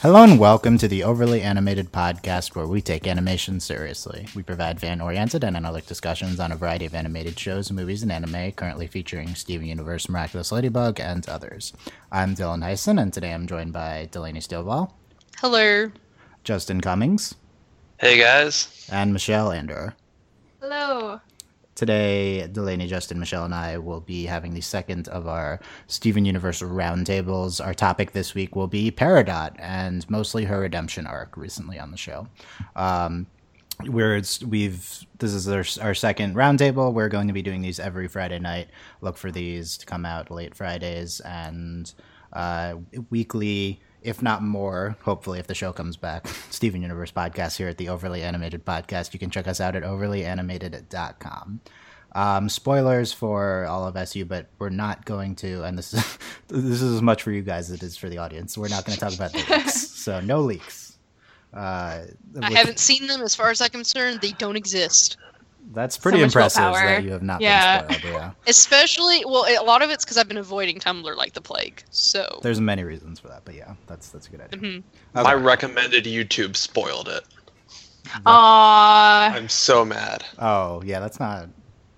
Hello and welcome to the Overly Animated Podcast, where we take animation seriously. We provide fan oriented and analytic discussions on a variety of animated shows, movies, and anime, currently featuring Steven Universe, Miraculous Ladybug, and others. I'm Dylan Heisen, and today I'm joined by Delaney Stovall, Hello. Justin Cummings, Hey guys. and Michelle Andor. Hello. Today, Delaney, Justin, Michelle, and I will be having the second of our Steven Universe roundtables. Our topic this week will be Peridot and mostly her redemption arc recently on the show. Um, we're it's, we've this is our, our second roundtable. We're going to be doing these every Friday night. Look for these to come out late Fridays and uh, weekly, if not more. Hopefully, if the show comes back, Steven Universe podcast here at the Overly Animated Podcast. You can check us out at overlyanimated.com. Um, spoilers for all of SU, but we're not going to. And this is this is as much for you guys as it is for the audience. We're not going to talk about the leaks, so no leaks. Uh, I which- haven't seen them as far as I'm concerned. They don't exist. That's pretty much impressive that you have not Yeah. been spoiled. Yeah, Especially, well, a lot of it's because I've been avoiding Tumblr like the plague. So, there's many reasons for that, but yeah, that's that's a good idea. Mhm. My recommended YouTube spoiled it. Aww. I'm so mad. Oh yeah, that's not.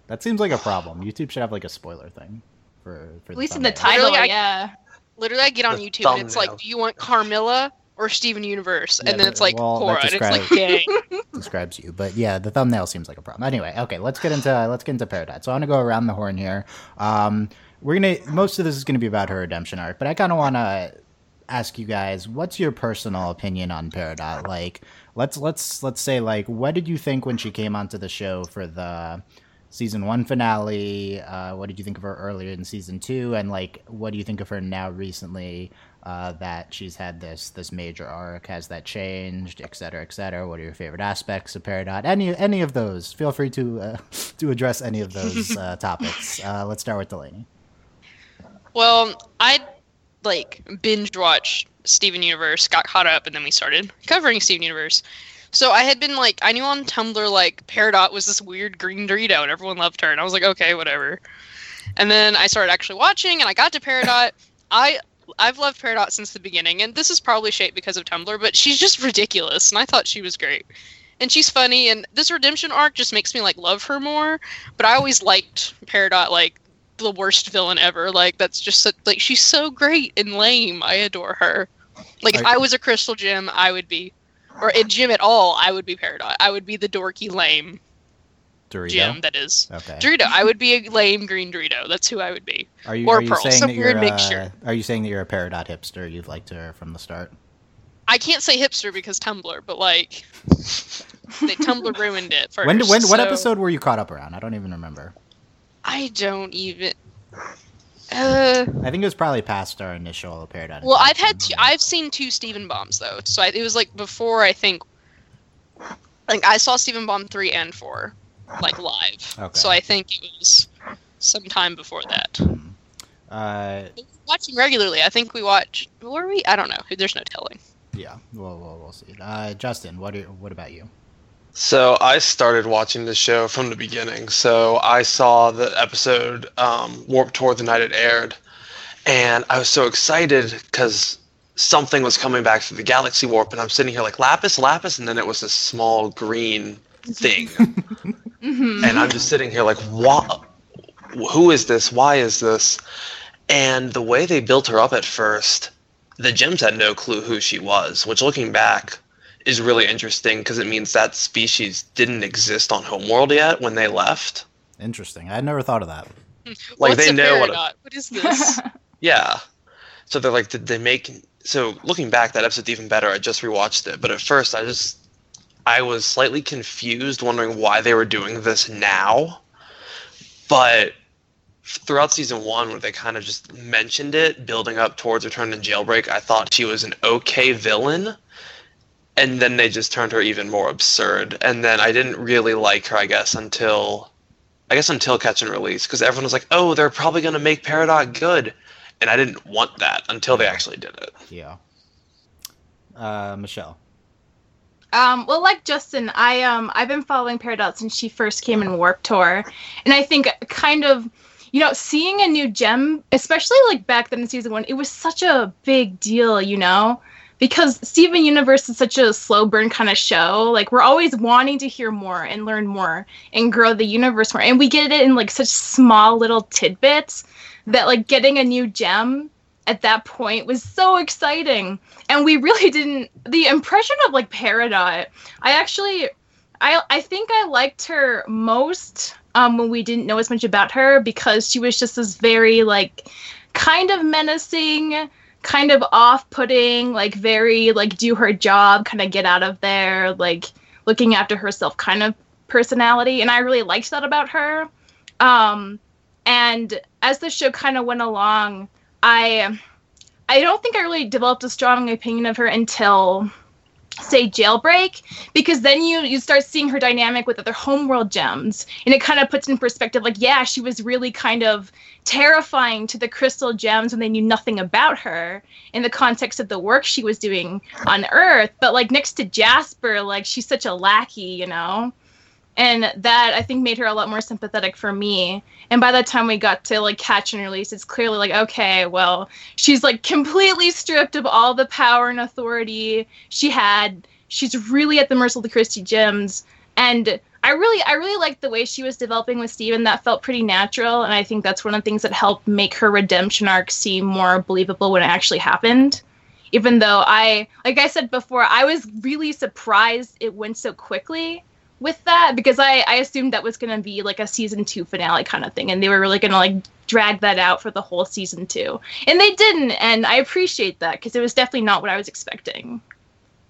That seems like a problem. YouTube should have like a spoiler thing for for At least in the title, Literally, I- yeah. literally, I get on The YouTube and it's like, do you want Carmilla or Steven Universe? Yeah, and then it's like well, Cora, and it's like, describes- dang. describes you. But yeah, the thumbnail seems like a problem. Anyway, okay, let's get into let's get into Peridot. So I want to go around the horn here. Um, we're gonna most of this is gonna be about her redemption arc, but I kind of want to ask you guys, what's your personal opinion on Peridot? Like, let's let's let's say like, what did you think when she came onto the show for the season one finale? Uh, what did you think of her earlier in season two? And like, what do you think of her now recently? Uh, that she's had this this major arc has that changed, et cetera, et cetera. What are your favorite aspects of Peridot? Any any of those? Feel free to uh, to address any of those uh, topics. Uh, let's start with Delaney. Well, I like binge watched Steven Universe, got caught up, and then we started covering Steven Universe. So I had been like, I knew on Tumblr like Peridot was this weird green Dorito, and everyone loved her, and I was like, okay, whatever. And then I started actually watching, and I got to Peridot. I I've loved Peridot since the beginning, and this is probably shaped because of Tumblr, but she's just ridiculous, and I thought she was great. And she's funny, and this redemption arc just makes me like love her more. But I always liked Peridot like the worst villain ever. Like that's just so, like she's so great and lame. I adore her. Like if I- I was a Crystal Gem, I would be, or a Gem at all, I would be Peridot. I would be the dorky lame Dorito. Gem. That is Okay. Dorito. I would be a lame green Dorito. That's who I would be. Are you or are you Pearl, saying some that weird you're uh, mixture. are you saying that you're a Peridot hipster? You've liked her from the start. I can't say hipster because Tumblr, but like they Tumblr ruined it first. when did- when what episode were you caught up around? I don't even remember. I don't even. Uh, I think it was probably past our initial Peridot. Well, I've had two, I've seen two Steven bombs though, so I, it was like before I think. Like I saw Steven Bomb three and four, like live. Okay. So I think it was sometime before that. Uh, Watching regularly, I think we watched. Were we? I don't know. There's no telling. yeah, we'll, we'll, we'll see. Uh, Justin, what are, what about you? So I started watching the show from the beginning. So I saw the episode um, Warp Tour the night it aired, and I was so excited because something was coming back to the Galaxy Warp, and I'm sitting here like Lapis, Lapis, and then it was a small green thing, hmm and I'm just sitting here like, what? Who is this? Why is this? And the way they built her up at first, the gems had no clue who she was, which looking back is really interesting because it means that species didn't exist on Homeworld yet when they left. Interesting. I had never thought of that. Like, What's they a know what a- What is this? Yeah. So they're like, did they make. So looking back, that episode's even better. I just rewatched it. But at first, I just. I was slightly confused, wondering why they were doing this now. But throughout season one, where they kind of just mentioned it, building up towards Return to Jailbreak, I thought she was an okay villain. And then they just turned her even more absurd. And then I didn't really like her, I guess, until. I guess until Catch and Release, because everyone was like, oh, they're probably going to make Peridot good and I didn't want that until they actually did it. Yeah. Uh, Michelle. Um, well, like Justin, I um I've been following Peridot since she first came in Warp Tour, and I think kind of, you know, seeing a new gem, especially like back then in season one, it was such a big deal, you know, because Steven Universe is such a slow burn kind of show. Like we're always wanting to hear more and learn more and grow the universe more. And we get it in like such small little tidbits that like getting a new gem at that point was so exciting. And we really didn't the impression of like Peridot. I actually I I think I liked her most um when we didn't know as much about her because she was just this very like kind of menacing kind of off-putting like very like do her job kind of get out of there like looking after herself kind of personality and i really liked that about her um and as the show kind of went along i i don't think i really developed a strong opinion of her until say jailbreak because then you you start seeing her dynamic with other homeworld gems and it kind of puts in perspective like yeah she was really kind of terrifying to the crystal gems when they knew nothing about her in the context of the work she was doing on earth but like next to jasper like she's such a lackey you know and that i think made her a lot more sympathetic for me. And by the time we got to like catch and release it's clearly like okay well she's like completely stripped of all the power and authority she had. She's really at the mercy of the crystal gems. And i really i really liked the way she was developing with steven. That felt pretty natural. And i think that's one of the things that helped make her redemption arc seem more believable when it actually happened. Even though i like i said before i was really surprised it went so quickly with that because I, I assumed that was going to be like a season two finale kind of thing and they were really going to like drag that out for the whole season two. And they didn't and i appreciate that because it was definitely not what i was expecting.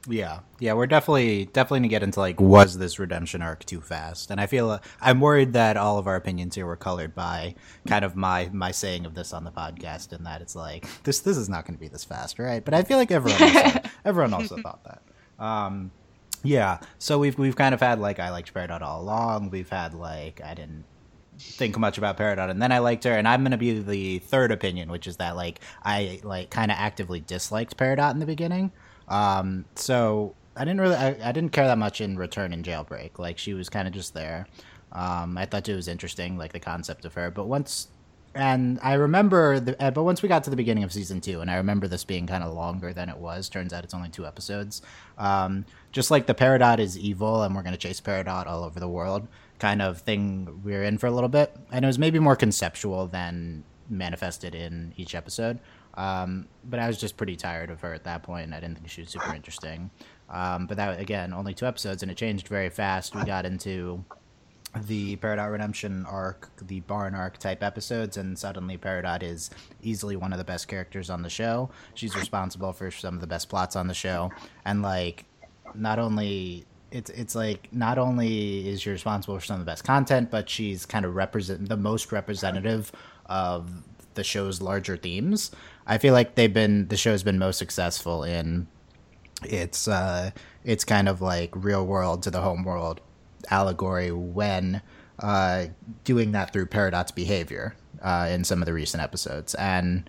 Yeah. Yeah we're definitely definitely gonna get into like was this redemption arc too fast? And i feel uh, i'm worried that all of our opinions here were colored by kind of my my saying of this on the podcast and that it's like this this is not going to be this fast right? But i feel like everyone also, everyone also thought that. Um yeah, so we've we've kind of had like I liked Peridot all along. We've had like I didn't think much about Peridot, and then I liked her. And I'm gonna be the third opinion, which is that like I like kind of actively disliked Peridot in the beginning. Um, so I didn't really I, I didn't care that much in Return and Jailbreak. Like she was kind of just there. Um, I thought it was interesting, like the concept of her. But once and I remember, the, uh, but once we got to the beginning of season two, and I remember this being kind of longer than it was. Turns out it's only two episodes. Um, just like the Peridot is evil, and we're going to chase Peridot all over the world, kind of thing we're in for a little bit. And it was maybe more conceptual than manifested in each episode. Um, but I was just pretty tired of her at that point. I didn't think she was super interesting. Um, but that again, only two episodes, and it changed very fast. We got into the Peridot Redemption arc, the Barn arc type episodes, and suddenly Peridot is easily one of the best characters on the show. She's responsible for some of the best plots on the show, and like, not only it's it's like not only is she responsible for some of the best content, but she's kind of represent the most representative of the show's larger themes. I feel like they've been the show's been most successful in its uh it's kind of like real world to the home world allegory when uh, doing that through Peridot's behavior uh, in some of the recent episodes. And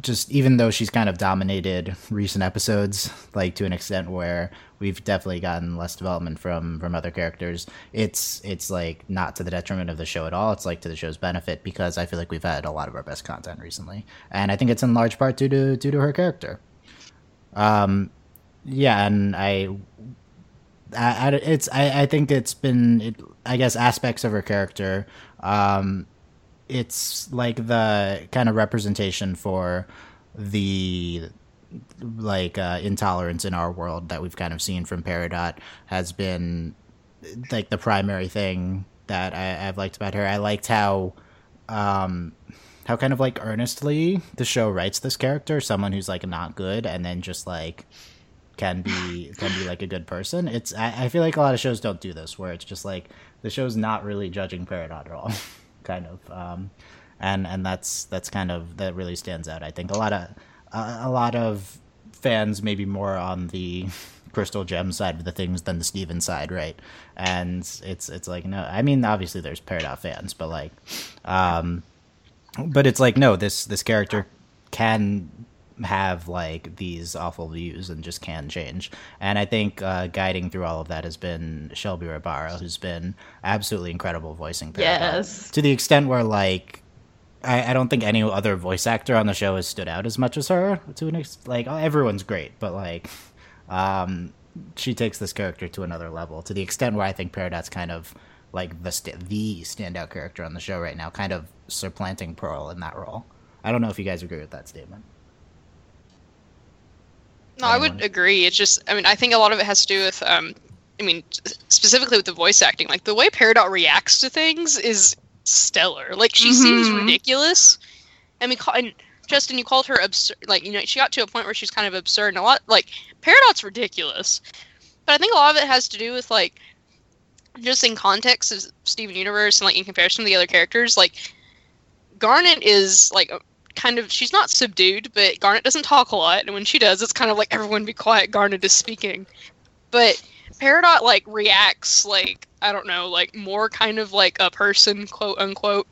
just even though she's kind of dominated recent episodes, like to an extent where we've definitely gotten less development from from other characters, it's it's like not to the detriment of the show at all. It's like to the show's benefit because I feel like we've had a lot of our best content recently, and I think it's in large part due to due to her character. Um, yeah, and I I, I, it's I, I think it's been it, I guess aspects of her character. Um, it's like the kind of representation for the like uh, intolerance in our world that we've kind of seen from Peridot has been like the primary thing that I, I've liked about her. I liked how um, how kind of like earnestly the show writes this character, someone who's like not good, and then just like can be can be like a good person. It's I, I, feel like a lot of shows don't do this, where it's just like the show's not really judging Peridot at all, kind of, um, and and that's that's kind of that really stands out. I think a lot of uh, a lot of fans maybe more on the crystal gem side of the things than the Steven side, right? And it's it's like no, I mean obviously there's Peridot fans, but like, um, but it's like no, this this character can have like these awful views and just can change. And I think uh, guiding through all of that has been Shelby Rabara, who's been absolutely incredible voicing Peridot. Yes. To the extent where like I, I don't think any other voice actor on the show has stood out as much as her. To an ex- like everyone's great, but like, um, she takes this character to another level to the extent where I think Peridot's kind of like the st- the standout character on the show right now, kind of supplanting Pearl in that role. I don't know if you guys agree with that statement. No, I would agree. It's just, I mean, I think a lot of it has to do with, um, I mean, specifically with the voice acting. Like the way Peridot reacts to things is stellar. Like she seems Mhm. ridiculous. I mean, ca- and Justin, you called her absurd. Like you know, she got to a point where she's kind of absurd and a lot. Like Peridot's ridiculous, but I think a lot of it has to do with like just in context of Steven Universe and like in comparison to the other characters. Like Garnet is like kind of she's not subdued, but Garnet doesn't talk a lot, and when she does, it's kind of like everyone be quiet. Garnet is speaking, but Peridot like reacts like I don't know, like more kind of like a person, quote unquote,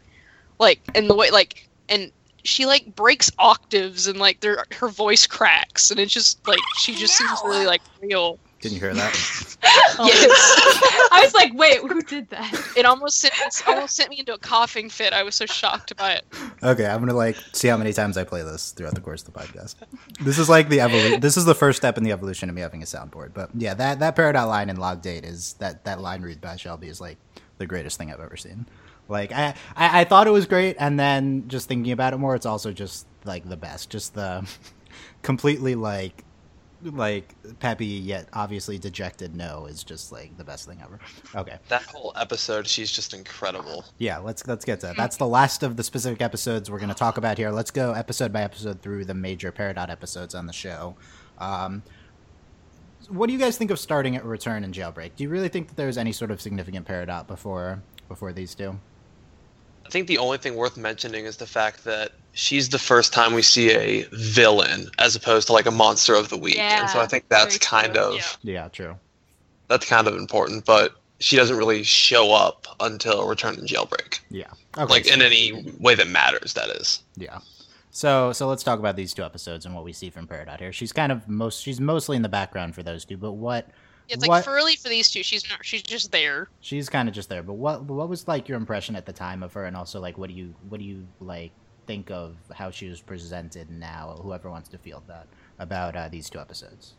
like in the way like and she like breaks octaves and like their her voice cracks and it's just like she just seems really like real. Didn't you hear that? Yes. I was like, wait, who did that? It almost sent it almost sent me into a coughing fit. I was so shocked by it. Okay, I'm gonna like see how many times I play this throughout the course of the podcast. This is like the evolution. This is the first step in the evolution of me having a soundboard. But yeah, that that Peridot line in log date is that that line read by Shelby is like the greatest thing I've ever seen. Like I, I I thought it was great, and then just thinking about it more, it's also just like the best. Just the completely like like peppy yet obviously dejected no is just like the best thing ever. Okay. That whole episode, she's just incredible. Yeah, let's let's get to that. That's the last of the specific episodes we're going to talk about here. Let's go episode by episode through the major Peridot episodes on the show. Um, what do you guys think of starting at Return and Jailbreak? Do you really think that there's any sort of significant Peridot before before these two? I think the only thing worth mentioning is the fact that she's the first time we see a villain as opposed to like a monster of the week. Yeah, and so I think that's kind true. of Yeah. Yeah, true. that's kind of important, but she doesn't really show up until Return and Jailbreak. Yeah. Okay. like so- in any way that matters, that is. Yeah. So so let's talk about these two episodes and what we see from Peridot here. She's kind of most she's mostly in the background for those two, but what It's like what for really for these two, she's not. She's just there. she's kind of just there. But what what was like your impression at the time of her, and also like what do you what do you like think of how she was presented now? Whoever wants to field that about uh, these two episodes.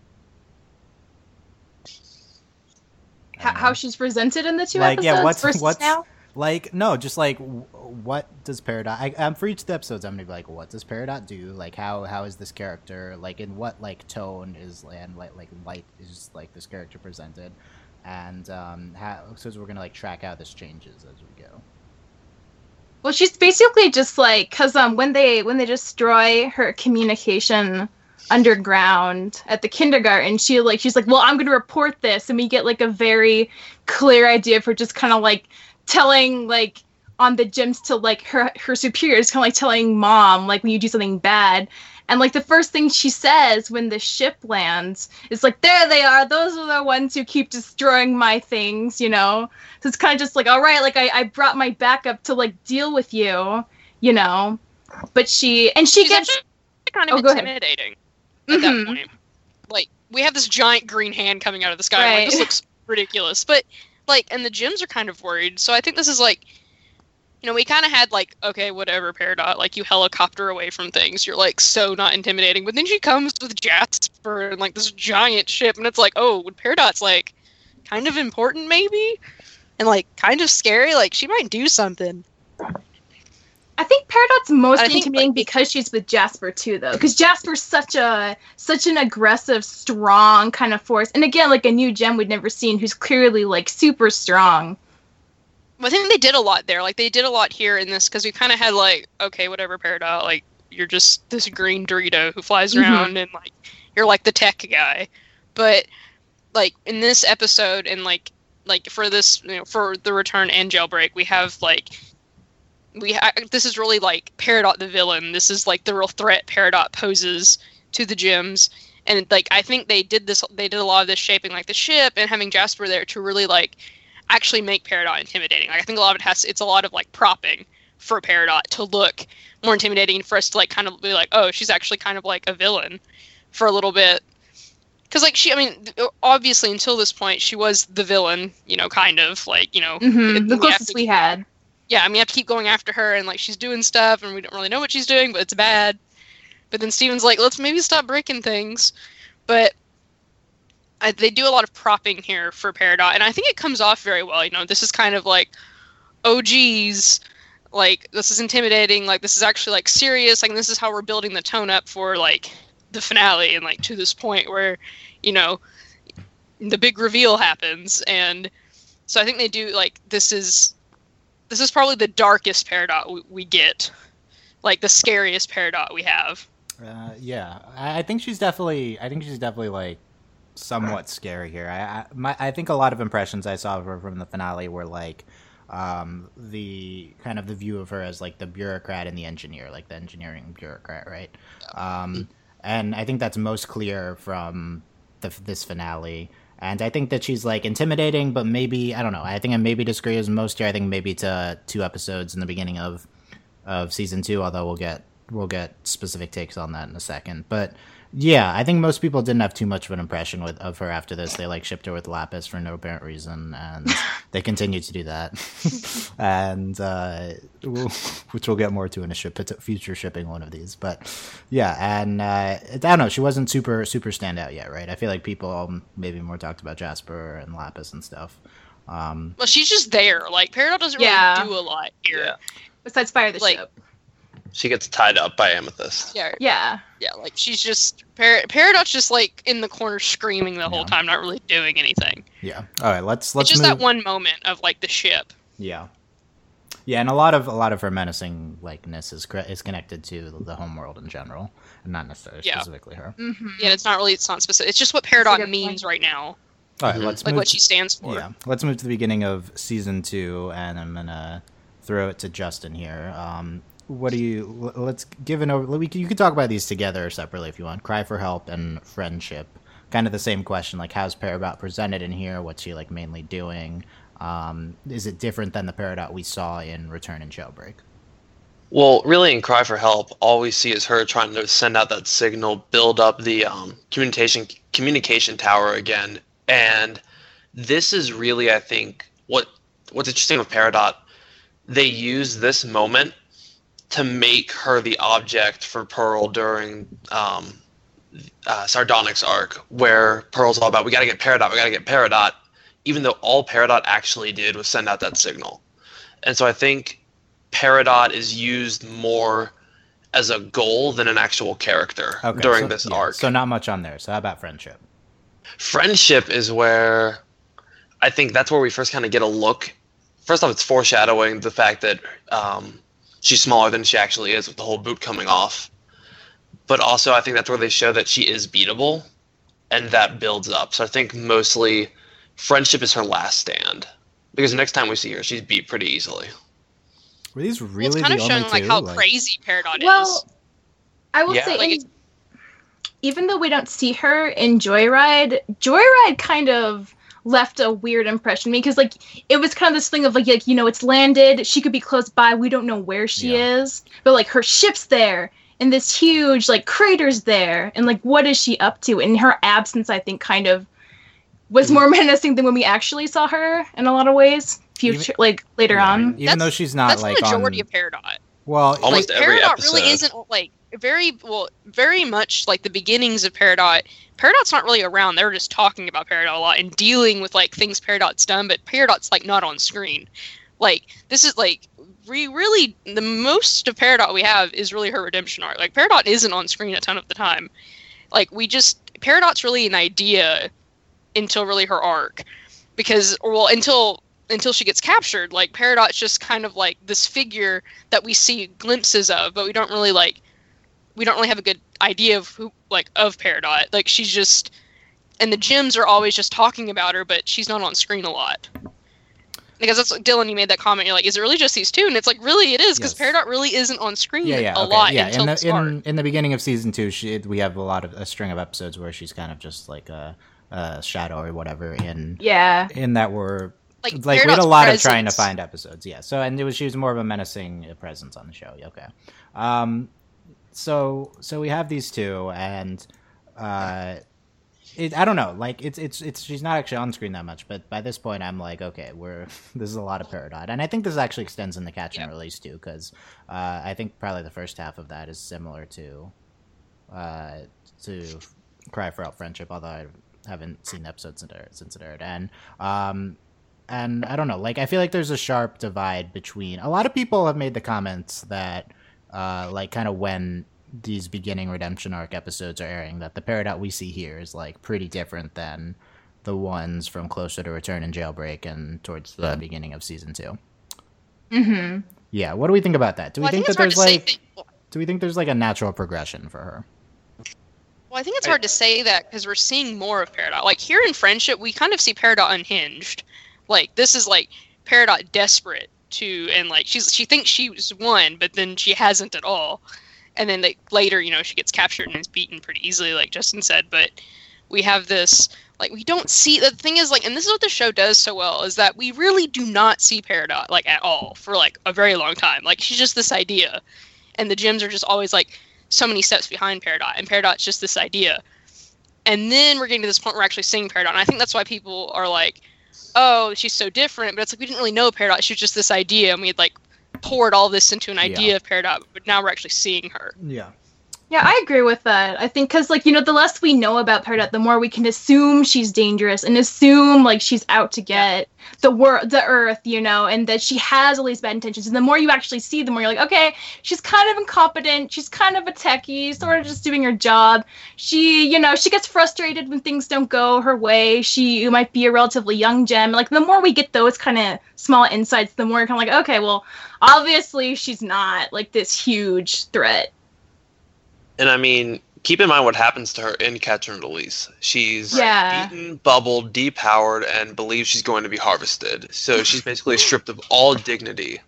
How, how she's presented in the two Like, episodes yeah, what's- versus what's- now? Like no, just like w- what does Peridot? I, um, for each episodes, I'm gonna be like, what does Peridot do? Like how how is this character like in what like tone is and like like light is like this character presented, and um how so we're gonna like track how this changes as we go. Well, she's basically just like because um when they when they destroy her communication underground at the kindergarten, she like she's like, well, I'm gonna report this, and we get like a very clear idea for just kind of like telling like on the gems to like her her superiors, kind of like telling mom like when you do something bad. And like the first thing she says when the ship lands is like, "There they are. Those are the ones who keep destroying my things," you know. So it's kind of just like, all right, like I, I brought my backup to like deal with you, you know. But she and she She's gets kind of Oh, intimidating at Mhm. that point. Like we have this giant green hand coming out of the sky. I'm like, this looks ridiculous. But like, and the gems are kind of worried. So I think this is like, you know, we kind of had like, okay, whatever, Peridot. Like you helicopter away from things. You're like so not intimidating. But then she comes with Jasper and like this giant ship, and it's like, oh, Peridot's like kind of important maybe, and like kind of scary. Like she might do something. I think Peridot's most intimidating like, because she's with Jasper too, though. Because Jasper's such a such an aggressive, strong kind of force, and again, like a new gem we'd never seen, who's clearly like super strong. I think they did a lot there. Like they did a lot here in this because we kind of had like, okay, whatever, Peridot. Like you're just this green Dorito who flies Mhm. around and like you're like the tech guy. But like in this episode and like like for this you know for the return and jailbreak, we have like we ha- this is really like Peridot the villain. This is like the real threat Peridot poses to the gems. And like I think they did this they did a lot of this shaping like the ship and having Jasper there to really like actually make Peridot intimidating. Like I think a lot of it has it's a lot of like propping for Peridot to look more intimidating for us to like kind of be like, oh, she's actually kind of like a villain for a little bit. Cause like she, I mean, obviously until this point she was the villain, you know, kind of like you know. hmm The closest we had. Yeah, I mean, I have to keep going after her, and like she's doing stuff, and we don't really know what she's doing, but it's bad. But then Steven's like, let's maybe stop breaking things. But I, they do a lot of propping here for Peridot, and I think it comes off very well. You know, this is kind of like, oh geez, like this is intimidating. Like this is actually like serious. Like this is how we're building the tone up for like the finale, and like to this point where, you know, the big reveal happens, and so I think they do like this is this is probably the darkest Peridot we, we get, like the scariest Peridot we have. Uh, yeah, I, I think she's definitely. I think she's definitely like somewhat scary here. I I, my, I think a lot of impressions I saw of her from the finale were like um, the kind of the view of her as like the bureaucrat and the engineer, like the engineering bureaucrat, right? Um, and I think that's most clear from the, this finale. And I think that she's like intimidating, but maybe I don't know. I think I maybe disagree as most here. I think maybe to uh, two episodes in the beginning of of season two, although we'll get we'll get specific takes on that in a second. But yeah, I think most people didn't have too much of an impression with of her after this. They like shipped her with Lapis for no apparent reason, and they continue to do that. and uh, we'll, which we'll get more to in a ship, future shipping one of these. But yeah, and uh, I don't know, she wasn't super super standout yet, right? I feel like people maybe more talked about Jasper and Lapis and stuff. Um, well, she's just there. Like Peridot doesn't Yeah. really do a lot here. Yeah. Besides fire the Like- ship. She gets tied up by Amethyst. Yeah, Yeah. yeah. Like she's just Par- Peridot's just like in the corner screaming the whole Yeah. time, not really doing anything. yeah. All right, let's let's it's just move. that one moment of like the ship. Yeah, yeah, and a lot of a lot of her menacing likeness is cre- is connected to the homeworld in general, and not necessarily Yeah. specifically her. Mm-hmm. Yeah, it's not really. It's not specific. It's just what That's a Peridot good means point. right now, All right, Mhm. let's like move. what to- she stands for. yeah, let's move to the beginning of season two, and I'm gonna throw it to Justin here. Um, what do you? Let's give an over. We you can talk about these together or separately if you want. Cry for help and friendship. Kind of the same question. Like, how's Peridot presented in here? What's she like mainly doing? Um, is it different than the Peridot we saw in Return and Jailbreak? Well, really, in Cry for Help, all we see is her trying to send out that signal, build up the um, communication communication tower again, and this is really, I think, what what's interesting with Peridot. They use this moment to make her the object for Pearl during um, uh, Sardonyx's arc, where Pearl's all about we got to get Peridot, we got to get Peridot, even though all Peridot actually did was send out that signal. And so I think Peridot is used more as a goal than an actual character Okay, during so- this yeah, arc. So not much on there. So how about friendship? Friendship is where I think that's where we first kind of get a look. First off, it's foreshadowing the fact that um, she's smaller than she actually is with the whole boot coming off. But also, I think that's where they show that she is beatable, and that builds up. So I think mostly friendship is her last stand. Because the next time we see her, she's beat pretty easily. Were these Well, really it's kind the of showing like two? how Like- crazy Peridot Well, is. I will Yeah. say, Like, in- even though we don't see her in Joyride, Joyride kind of left a weird impression because like it was kind of this thing of like, like you know it's landed she could be close by we don't know where she Yeah. is but like her ship's there and this huge like crater's there and like what is she up to and her absence i think kind of was Mm-hmm. more menacing than when we actually saw her in a lot of ways future like later Yeah, on even That's- though she's not That's like the majority on, of Peridot. well, Almost like every Peridot episode. really isn't like very well, very much like the beginnings of Peridot. Peridot's not really around. They're just talking about Peridot a lot and dealing with like things Peridot's done, but Peridot's like not on screen. Like this is like we really the most of Peridot we have is really her redemption arc. Like Peridot isn't on screen a ton of the time. Like we just Peridot's really an idea until really her arc, because well until until she gets captured. Like Peridot's just kind of like this figure that we see glimpses of, but we don't really like we don't really have a good idea of who like of Peridot. Like she's just and the gems are always just talking about her, but she's not on screen a lot. Because that's like, Dylan, you made that comment. You're like, is it really just these two? And it's like, really, it is because Yes. Peridot really isn't on screen yeah, yeah, a okay, lot yeah. until in the in, in the beginning of season two, she we have a lot of a string of episodes where she's kind of just like a, a shadow or whatever. In yeah in that we're Like, like we had a Peridot's lot of trying to find episodes. Yeah, so and it was she was more of a menacing uh, presence on the show. Okay, um, so so we have these two, and uh, it, I don't know. Like it's it's it's she's not actually on screen that much, but by this point, I'm like, okay, we're this is a lot of Peridot, and I think this actually extends in the catch and release too, because uh, I think probably the first half of that is similar to uh, to Cry for Help Friendship, although I haven't seen the episode since it aired, since it aired, and um, and I don't know, like I feel like there's a sharp divide between a lot of people have made the comments that uh, like kind of when these beginning redemption arc episodes are airing that the Peridot we see here is like pretty different than the ones from closer to return and jailbreak and towards the beginning of season two. Mm-hmm. Yeah, what do we think about that? Do we Well, I think, think that there's like do we think there's like a natural progression for her? Well, I think it's I- hard to say that because we're seeing more of Peridot. Like here in Friendship, we kind of see Peridot unhinged. Like this is like Peridot desperate to, and like she's she thinks she's won, but then she hasn't at all. And then like later, you know, she gets captured and is beaten pretty easily, like Justin said. But we have this like we don't see the thing is like, and this is what the show does so well is that we really do not see Peridot like at all for like a very long time. Like she's just this idea, and the gems are just always like so many steps behind Peridot, and Peridot's just this idea. And then we're getting to this point where we're actually seeing Peridot, and I think that's why people are like, "Oh, she's so different." But it's like we didn't really know Peridot; she was just this idea, and we had like poured all this into an idea Yeah. of Peridot, but now we're actually seeing her. Yeah. Yeah, I agree with that. I think because, like, you know, the less we know about Peridot, the more we can assume she's dangerous and assume like she's out to get the world, the Earth, you know, and that she has all these bad intentions. And the more you actually see, the more you're like, okay, she's kind of incompetent. She's kind of a techie, sort of just doing her job. She, you know, she gets frustrated when things don't go her way. She might be a relatively young gem. Like, the more we get those kind of small insights, the more you're kind of like, okay, well, obviously she's not like this huge threat. And I mean, keep in mind what happens to her in Catch and Release. She's Yeah. beaten, bubbled, depowered, and believes she's going to be harvested. So she's basically stripped of all dignity.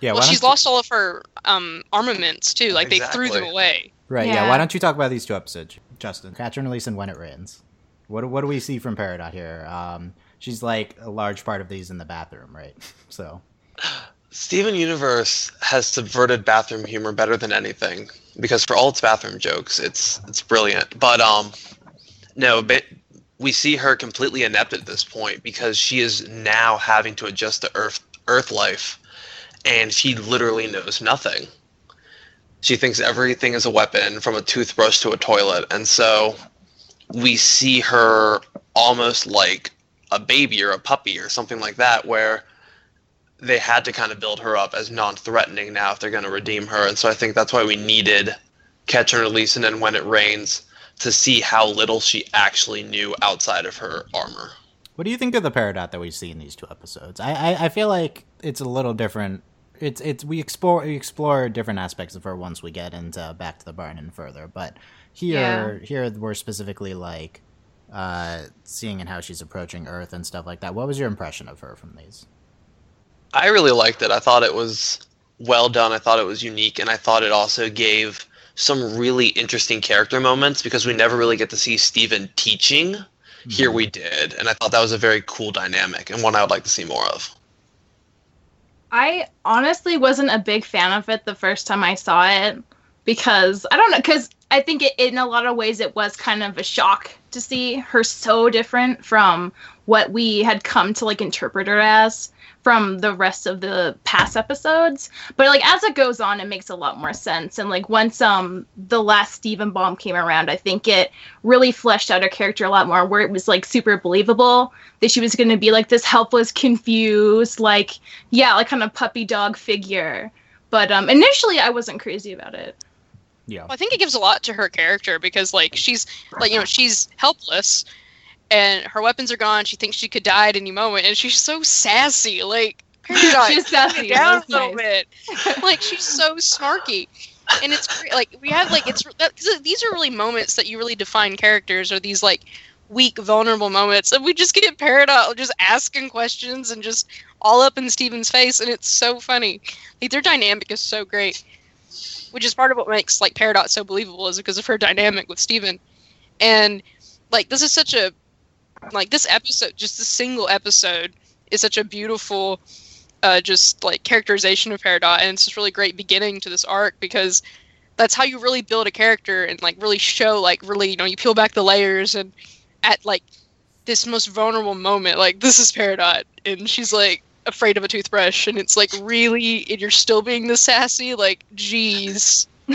Yeah. well, she's don't you- lost all of her um, armaments too. Like they threw them away. Right. Yeah. Yeah. Why don't you talk about these two episodes, Justin? Catch and release and when it rains. What what do we see from Peridot here? Um, she's like a large part of these in the bathroom, right? So Steven Universe has subverted bathroom humor better than anything because for all its bathroom jokes, it's it's brilliant. But um, no, but we see her completely inept at this point because she is now having to adjust to Earth Earth life, and she literally knows nothing. She thinks everything is a weapon, from a toothbrush to a toilet, and so we see her almost like a baby or a puppy or something like that, where they had to kind of build her up as non-threatening now if they're going to redeem her and so i think that's why we needed catch and release and then when it rains to see how little she actually knew outside of her armor What do you think of the Peridot that we see in these two episodes? I, I, I feel like it's a little different. It's it's we explore we explore different aspects of her once we get into Back to the Barn and further. But here here we're specifically like uh, seeing and how she's approaching Earth and stuff like that. What was your impression of her from these? I really liked it. I thought it was well done. I thought it was unique and i thought it also gave some really interesting character moments because we never really get to see Steven teaching. Here we did and i thought that was a very cool dynamic and one i would like to see more of. I honestly wasn't a big fan of it the first time I saw it because I don't know because I think it, in a lot of ways it was kind of a shock to see her so different from what we had come to like interpret her as from the rest of the past episodes. But like as it goes on, it makes a lot more sense. And like once um the last Steven Bomb came around, I think it really fleshed out her character a lot more, where it was like super believable that she was going to be like this helpless, confused, like yeah, like kind of puppy dog figure. But um initially, I wasn't crazy about it. Yeah. Well, I think it gives a lot to her character because, like, she's like, you know, she's helpless, and her weapons are gone. She thinks she could die at any moment, and she's so sassy. Like, She's sassy, down a little nice. bit. like, she's so snarky, and it's. Like, we have like it's that, these are really moments that you really define characters, or these like weak, vulnerable moments, and we just get Peridot just asking questions and just all up in Steven's face, and it's so funny. Like, their dynamic is so great which is part of what makes like Peridot so believable is because of her dynamic with Steven. And like this is such a like this episode, just a single episode is such a beautiful uh just like characterization of Peridot and it's just really great beginning to this arc because that's how you really build a character and like really show like really you know you peel back the layers and at like this most vulnerable moment. Like this is Peridot, and she's like afraid of a toothbrush, and it's like really, and you're still being this sassy. Like, geez.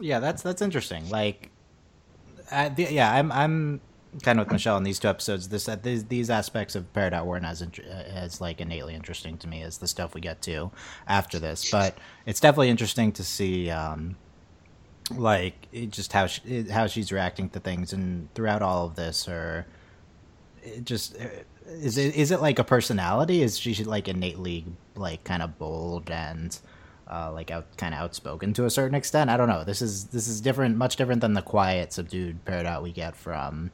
yeah, that's that's interesting. Like, uh, the, yeah, I'm I'm kind of with Michelle in these two episodes. This uh, these, these aspects of Peridot weren't as int- as like innately interesting to me as the stuff we get to after this, but it's definitely interesting to see. Um, like just how she, how she's reacting to things and throughout all of this or just uh, is it is it like a personality is she like innately like kind of bold and uh, like out kind of outspoken to a certain extent i don't know this is this is different much different than the quiet subdued peridot we get from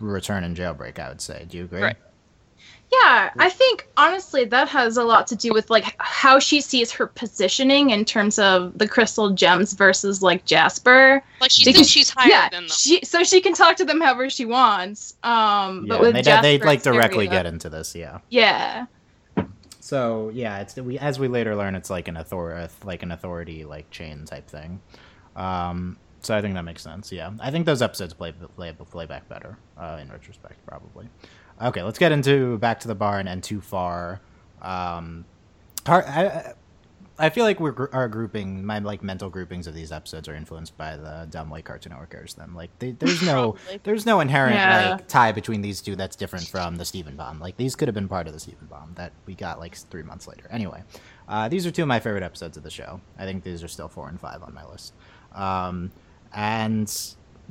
return and jailbreak i would say do you agree Right. Yeah, I think honestly that has a lot to do with like how she sees her positioning in terms of the crystal gems versus like Jasper. Like she Because- thinks she's higher yeah, than them. she so she can talk to them however she wants. Um, yeah but with they, Jasper, they like directly uh, get into this yeah Yeah, So yeah, it's we as we later learn, it's like an author like an authority like chain type thing. Um, so I think that makes sense. Yeah, I think those episodes play play, play back better uh, in retrospect, probably. Okay, let's get into back to the barn and too far. Um, I, I- I feel like we're our grouping, my like mental groupings of these episodes are influenced by the dumb way Cartoon Network airs them. Like they, there's no there's no inherent Yeah. like tie between these two that's different from the Steven Bomb. Like these could have been part of the Steven Bomb that we got like three months later. Anyway, uh, these are two of my favorite episodes of the show. I think these are still four and five on my list. Um, and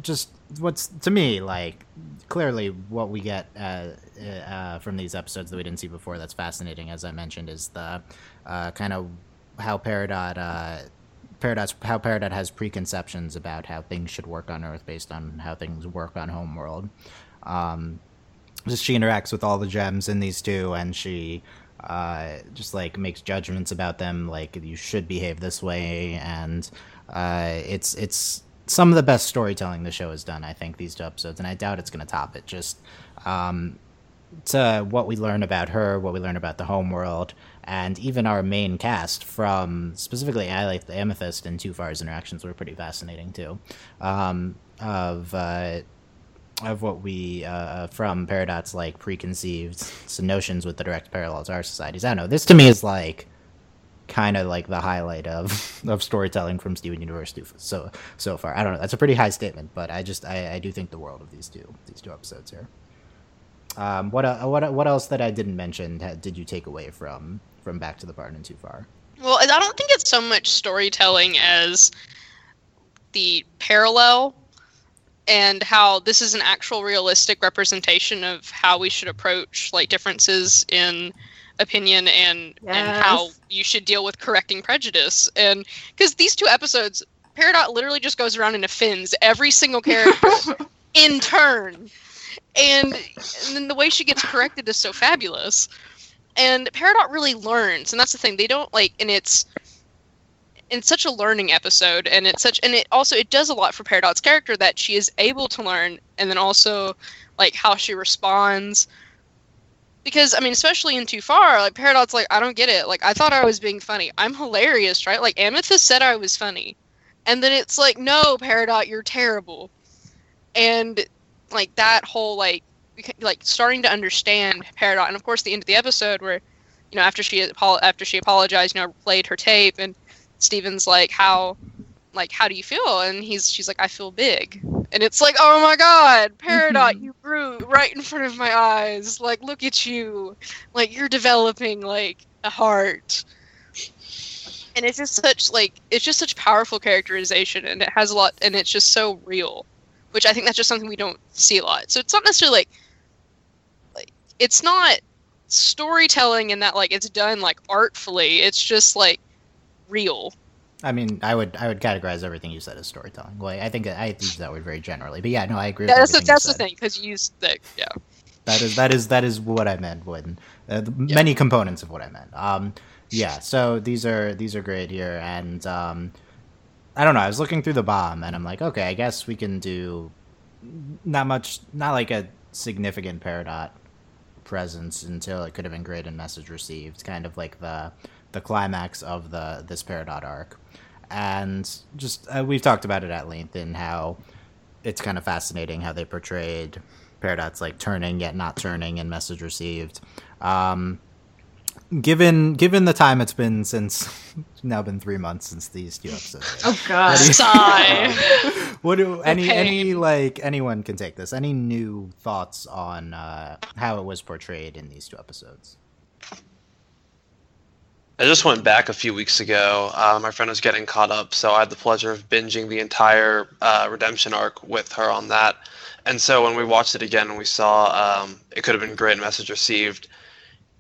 just what's to me like clearly what we get uh, uh, from these episodes that we didn't see before that's fascinating as i mentioned is the uh, kind of how peridot uh, Peridot's, how Peridot has preconceptions about how things should work on Earth based on how things work on Homeworld. Um, just she interacts with all the gems in these two, and she uh, just like makes judgments about them, like you should behave this way, and uh, it's it's some of the best storytelling the show has done. I think these two episodes, and I doubt it's going to top it. Just um, to what we learn about her, what we learn about the homeworld, and even our main cast from specifically I like the Amethyst and Too Far's interactions were pretty fascinating too. Um, of uh, of what we uh, from Peridot's like preconceived notions with the direct parallels to our societies. I don't know. This to me is like kind of like the highlight of of storytelling from Steven Universe so so far. I don't know. That's a pretty high statement, but I just I, I do think the world of these two these two episodes here. Um, what uh, what what else that I didn't mention ha- did you take away from from Back to the Barn and Too Far? Well, I don't think it's so much storytelling as the parallel and how this is an actual realistic representation of how we should approach like differences in opinion and and how you should deal with correcting prejudice. And because these two episodes Peridot literally just goes around and offends every single character in turn and, and then the way she gets corrected is so fabulous and Peridot really learns, and that's the thing. They don't like, and it's it's such a learning episode, and it's such, and it also it does a lot for Peridot's character that she is able to learn, and then also like how she responds. Because I mean, especially in Too Far, like Peridot's like, I don't get it. Like I thought I was being funny. I'm hilarious, right? Like Amethyst said I was funny, and then it's like, no, Peridot, you're terrible, and like that whole like like starting to understand Peridot, and of course the end of the episode where, you know, after she after she apologized, you know, played her tape, and Steven's like, how, like, how do you feel? And he's she's like, I feel big, and it's like, oh my god, Peridot, Mhm. you grew right in front of my eyes. Like, look at you, like you're developing like a heart. And it's just such like it's just such powerful characterization, and it has a lot, and it's just so real which I think that's just something we don't see a lot. So it's not necessarily like like it's not storytelling in that like it's done like artfully. It's just like real. I mean, I would I would categorize everything you said as storytelling. Well, I think I use that word very generally, but yeah, no, I agree. Yeah, with that's the, that's the thing because you use the yeah. That is that is that is what I meant when uh, Yeah. many components of what I meant. Um, yeah. So these are these are great here, and um, I don't know. I was looking through the bomb, and I'm like, okay, I guess we can do not much, not like a significant Peridot presence until it could have been great and message received, kind of like the the climax of the this Peridot arc, and just uh, we've talked about it at length in how it's kind of fascinating how they portrayed Peridot's like turning yet not turning and message received. Um, given given the time it's been since now been three months since these two episodes. Oh god. do you- Sigh. what do any pain. any like anyone can take this? Any new thoughts on uh, how it was portrayed in these two episodes? I just went back a few weeks ago. Uh, my friend was getting caught up, so I had the pleasure of binging the entire uh, redemption arc with her on that. And so when we watched it again and we saw um, it could have been great message received,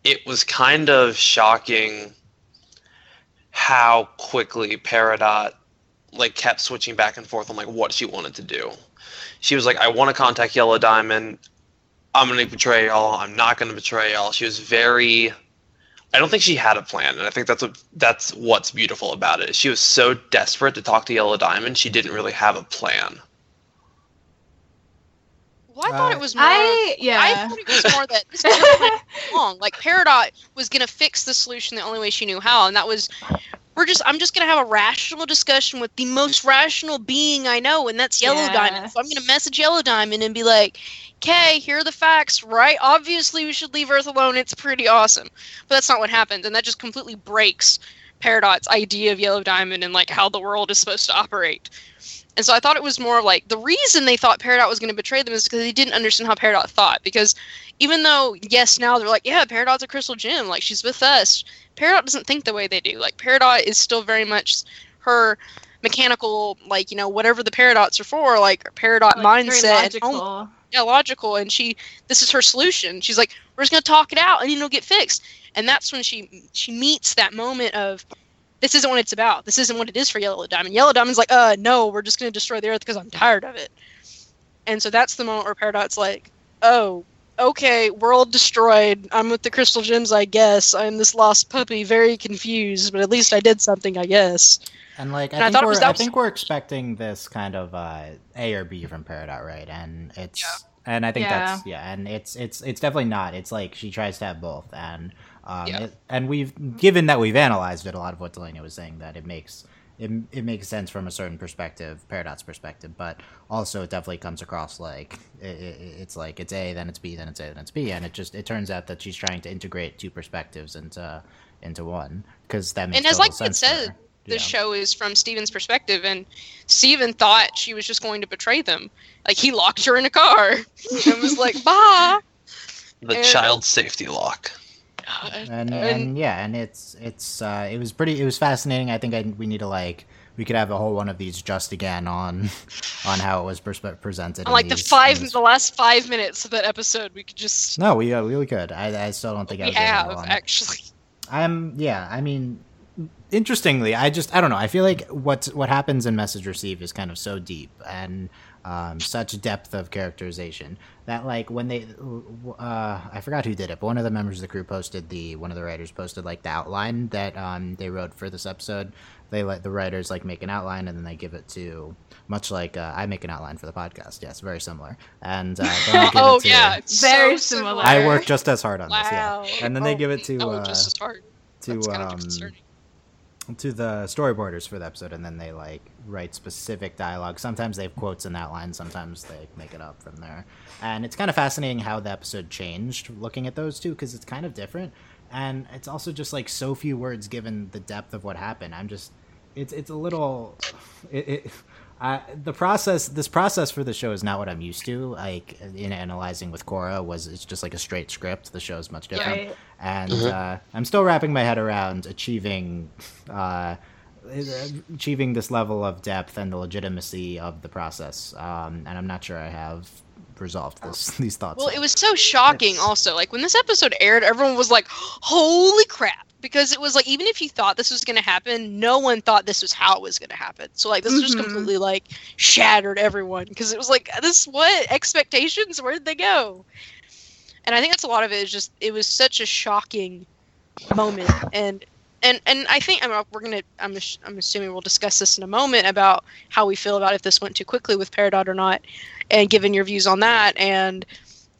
it was kind of shocking how quickly Peridot like kept switching back and forth on like what she wanted to do. She was like, "I want to contact Yellow Diamond. I'm to betray y'all. I'm not to betray y'all." She was very I don't think she had a plan, and I think that's what that's what's beautiful about it. She was so desperate to talk to Yellow Diamond, she didn't really have a plan. Well, I thought Uh, it was more. I yeah. I thought it was more that this was going long. Like Peridot was gonna fix the solution the only way she knew how, and that was we're just I'm just gonna have a rational discussion with the most rational being I know, and that's Yellow Yeah. Diamond. So I'm gonna message Yellow Diamond and be like, "Okay, here are the facts, right? Obviously we should leave Earth alone. It's pretty awesome." But that's not what happened, and that just completely breaks Peridot's idea of Yellow Diamond and like how the world is supposed to operate. And so I thought it was more like the reason they thought Peridot was going to betray them is because they didn't understand how Peridot thought. Because even though, yes, now they're like, yeah, Peridot's a crystal gem, like she's with us, Peridot doesn't think the way they do. Like Peridot is still very much her mechanical, like, you know, whatever the Peridots are for, like Peridot Like, very mindset. own- oh, logical. yeah, logical. And she, this is her solution. She's like, we're just gonna talk it out, and it'll get fixed. And that's when she she meets that moment of, this isn't what it's about. This isn't what it is for Yellow Diamond. Yellow Diamond's like, uh, no, we're just gonna destroy the Earth because I'm tired of it. And so that's the moment where Peridot's like, oh, okay, world destroyed. I'm with the crystal gems, I guess. I'm this lost puppy, very confused, but at least I did something, I guess. And like, I And I think thought we're was- I think we're expecting this kind of uh, A or B from Peridot, right? And it's Yeah. and I think Yeah. that's yeah, and it's it's it's definitely not. It's like she tries to have both, and um, Yeah. it, and we've given that we've analyzed it. A lot of what Delaney was saying that it makes. It, it makes sense from a certain perspective, Peridot's perspective, but also it definitely comes across like it, it, it's like it's A, then it's B, then it's A, then it's B, and it just it turns out that she's trying to integrate two perspectives into into one because that makes And as like it sense to said, the Yeah. show is from Steven's perspective, and Steven thought she was just going to betray them. Like he locked her in a car and was like, "Bye." The And- child safety lock. and, And- and yeah, and it's it's uh, it was pretty it was fascinating. I think I, we need to like we could have a whole one of these just again on on how it was presented. like the five, this- the last five minutes of that episode, we could just No, we uh, we really could. I, I still don't think I was have actually. I'm yeah. I mean, interestingly, I just I don't know. I feel like what's what happens in message receive is kind of so deep and um, such depth of characterization that like when they uh, I forgot who did it, but one of the members of the crew posted the one of the writers posted like the outline that um, they wrote for this episode. They let the writers like make an outline and then they give it to much like uh, I make an outline for the podcast. Yes, very similar. And uh, then they give Oh it to, yeah, it's Very so similar. I work just as hard on Wow. this. Yeah, and then they Oh, give it to oh, uh, just as hard. to That's kind of um, concerning. To the storyboarders for the episode, and then they like write specific dialogue. Sometimes they have quotes in that line, sometimes they make it up from there. And it's kind of fascinating how the episode changed looking at those two because it's kind of different, and it's also just like so few words given the depth of what happened. I'm just, it's it's a little, it. it I, the process, this process for the show is not what I'm used to. Like in analyzing with Korra, was it's just like a straight script. The show is much different Right. and uh, I'm still wrapping my head around achieving uh, achieving this level of depth and the legitimacy of the process. Um, and I'm not sure I have resolved this these thoughts. Well, yet. it was so shocking. It's- Also, like when this episode aired, everyone was like, "Holy crap!" Because it was like, even if you thought this was going to happen, no one thought this was how it was going to happen. So like, this just Mhm. completely like shattered everyone because it was like, this what expectations? Where did they go? And I think that's a lot of it. Is just it was such a shocking moment, and and and I think I'm, we're gonna I'm I'm assuming we'll discuss this in a moment about how we feel about if this went too quickly with Peridot or not, and given your views on that and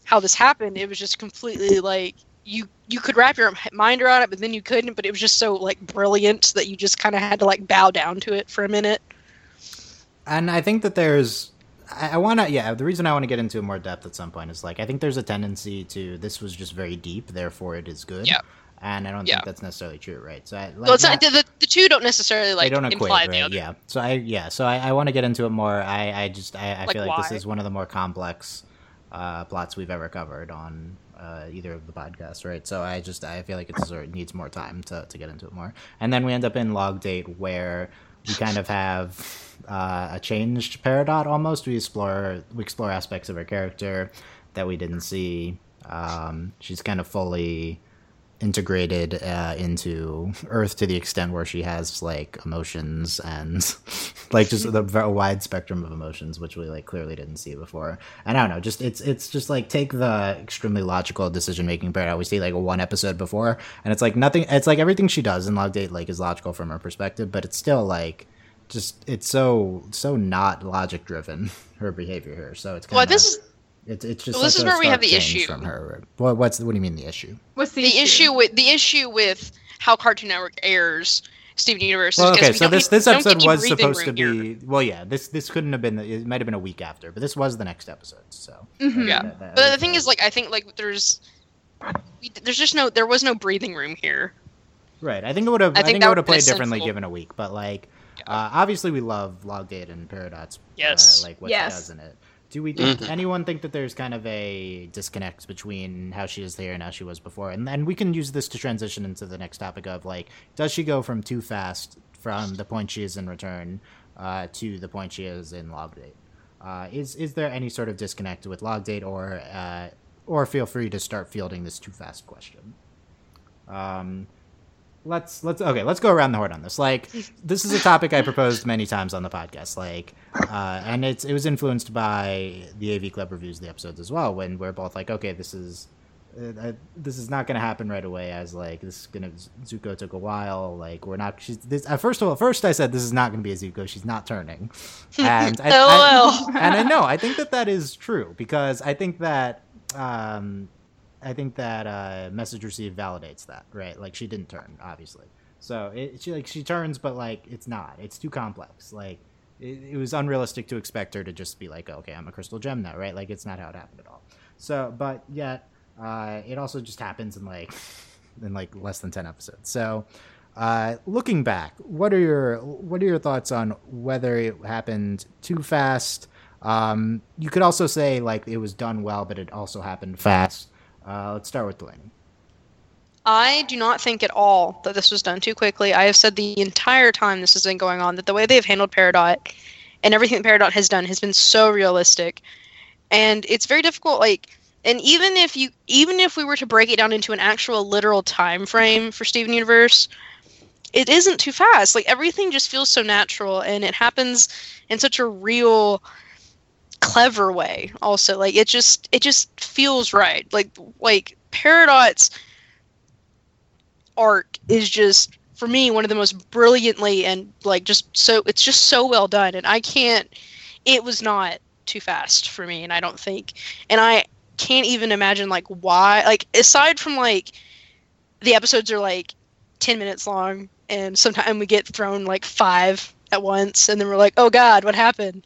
how this happened, it was just completely like you you could wrap your mind around it, but then you couldn't. But it was just so like brilliant that you just kind of had to like bow down to it for a minute. and I think that there's I, I want to, yeah. The reason I want to get into more depth at some point is like I think there's a tendency to this was just very deep, therefore it is good. Yeah. And I don't Yeah. think that's necessarily true, right? So, I, like, well, not, the, the two don't necessarily like they don't equate, imply the right? other. Yeah. So I, yeah. So I, I want to get into it more. I, I just, I, I Like feel like this is one of the more complex uh, plots we've ever covered on uh, either of the podcasts, right? So I just, I feel like it sort of needs more time to, to get into it more. And then we end up in log date where we kind of have uh, a changed Peridot almost. We explore, we explore aspects of her character that we didn't see. Um, she's kind of fully integrated uh, into Earth to the extent where she has like emotions and like just the very wide spectrum of emotions, which we like clearly didn't see before. And I don't know, just it's it's just like take the extremely logical decision making part. We see like one episode before, and it's like nothing. It's like everything she does in Log Date like is logical from her perspective, but it's still like just it's so so not logic driven her behavior here. So it's kind Well, of this is it's it's just well, this is where we have the issue. from her. What what's what do you mean the issue? What's the, the issue with the issue with how Cartoon Network airs Steven Universe. Well, okay, so this this we don't get episode was supposed to be here. well, yeah. This this couldn't have been. It might have been a week after, but this was the next episode. So Mhm. Yeah. that- that- But the thing is, like, I think like there's there's just no there was no breathing room here. right. I think it would have. I I think think, that it would have played differently sensible. given a week. But like, uh, obviously, we love Log Date and Peridot. Yes. Uh, like what Yes. she does in it. Do we think Mhm. anyone think that there's kind of a disconnect between how she is there and how she was before? And then we can use this to transition into the next topic of like, does she go from too fast from the point she is in return uh, to the point she is in log date? Uh, is is there any sort of disconnect with log date, or uh, or feel free to start fielding this too fast question? Um, let's let's okay let's go around the horn on this. Like this is a topic i proposed many times on the podcast like uh and it's it was influenced by the av club reviews of the episodes as well when we're both like okay this is uh, uh, this is not going to happen right away as like this is going to zuko took a while like we're not she's this uh, first of all first i said this is not going to be a zuko she's not turning. And I, I- and I know I think that that is true because I think that um, I think that uh, message received validates that right. Like she didn't turn, obviously. So it, she like she turns, but like it's not. It's too complex. Like it, it was unrealistic to expect her to just be like, okay, I'm a crystal gem now, right? Like it's not how it happened at all. So, but yet uh, it also just happens in like in like less than ten episodes. So. Uh, looking back, what are your what are your thoughts on whether it happened too fast? Um, you could also say like it was done well, but it also happened fast. Uh, let's start with Delaney. I do not think at all that this was done too quickly. I have said the entire time this has been going on that the way they've handled Peridot and everything that Peridot has done has been so realistic. And it's very difficult like and even if you even if we were to break it down into an actual literal time frame for Steven Universe, it isn't too fast. Like everything just feels so natural and it happens in such a real clever way also. Like it just it just feels right. Like like Peridot's arc is just for me one of the most brilliantly and like just so it's just so well done and i can't it was not too fast for me and i don't think and i can't even imagine like why like aside from like the episodes are like 10 minutes long and sometimes we get thrown like five at once and then we're like oh god what happened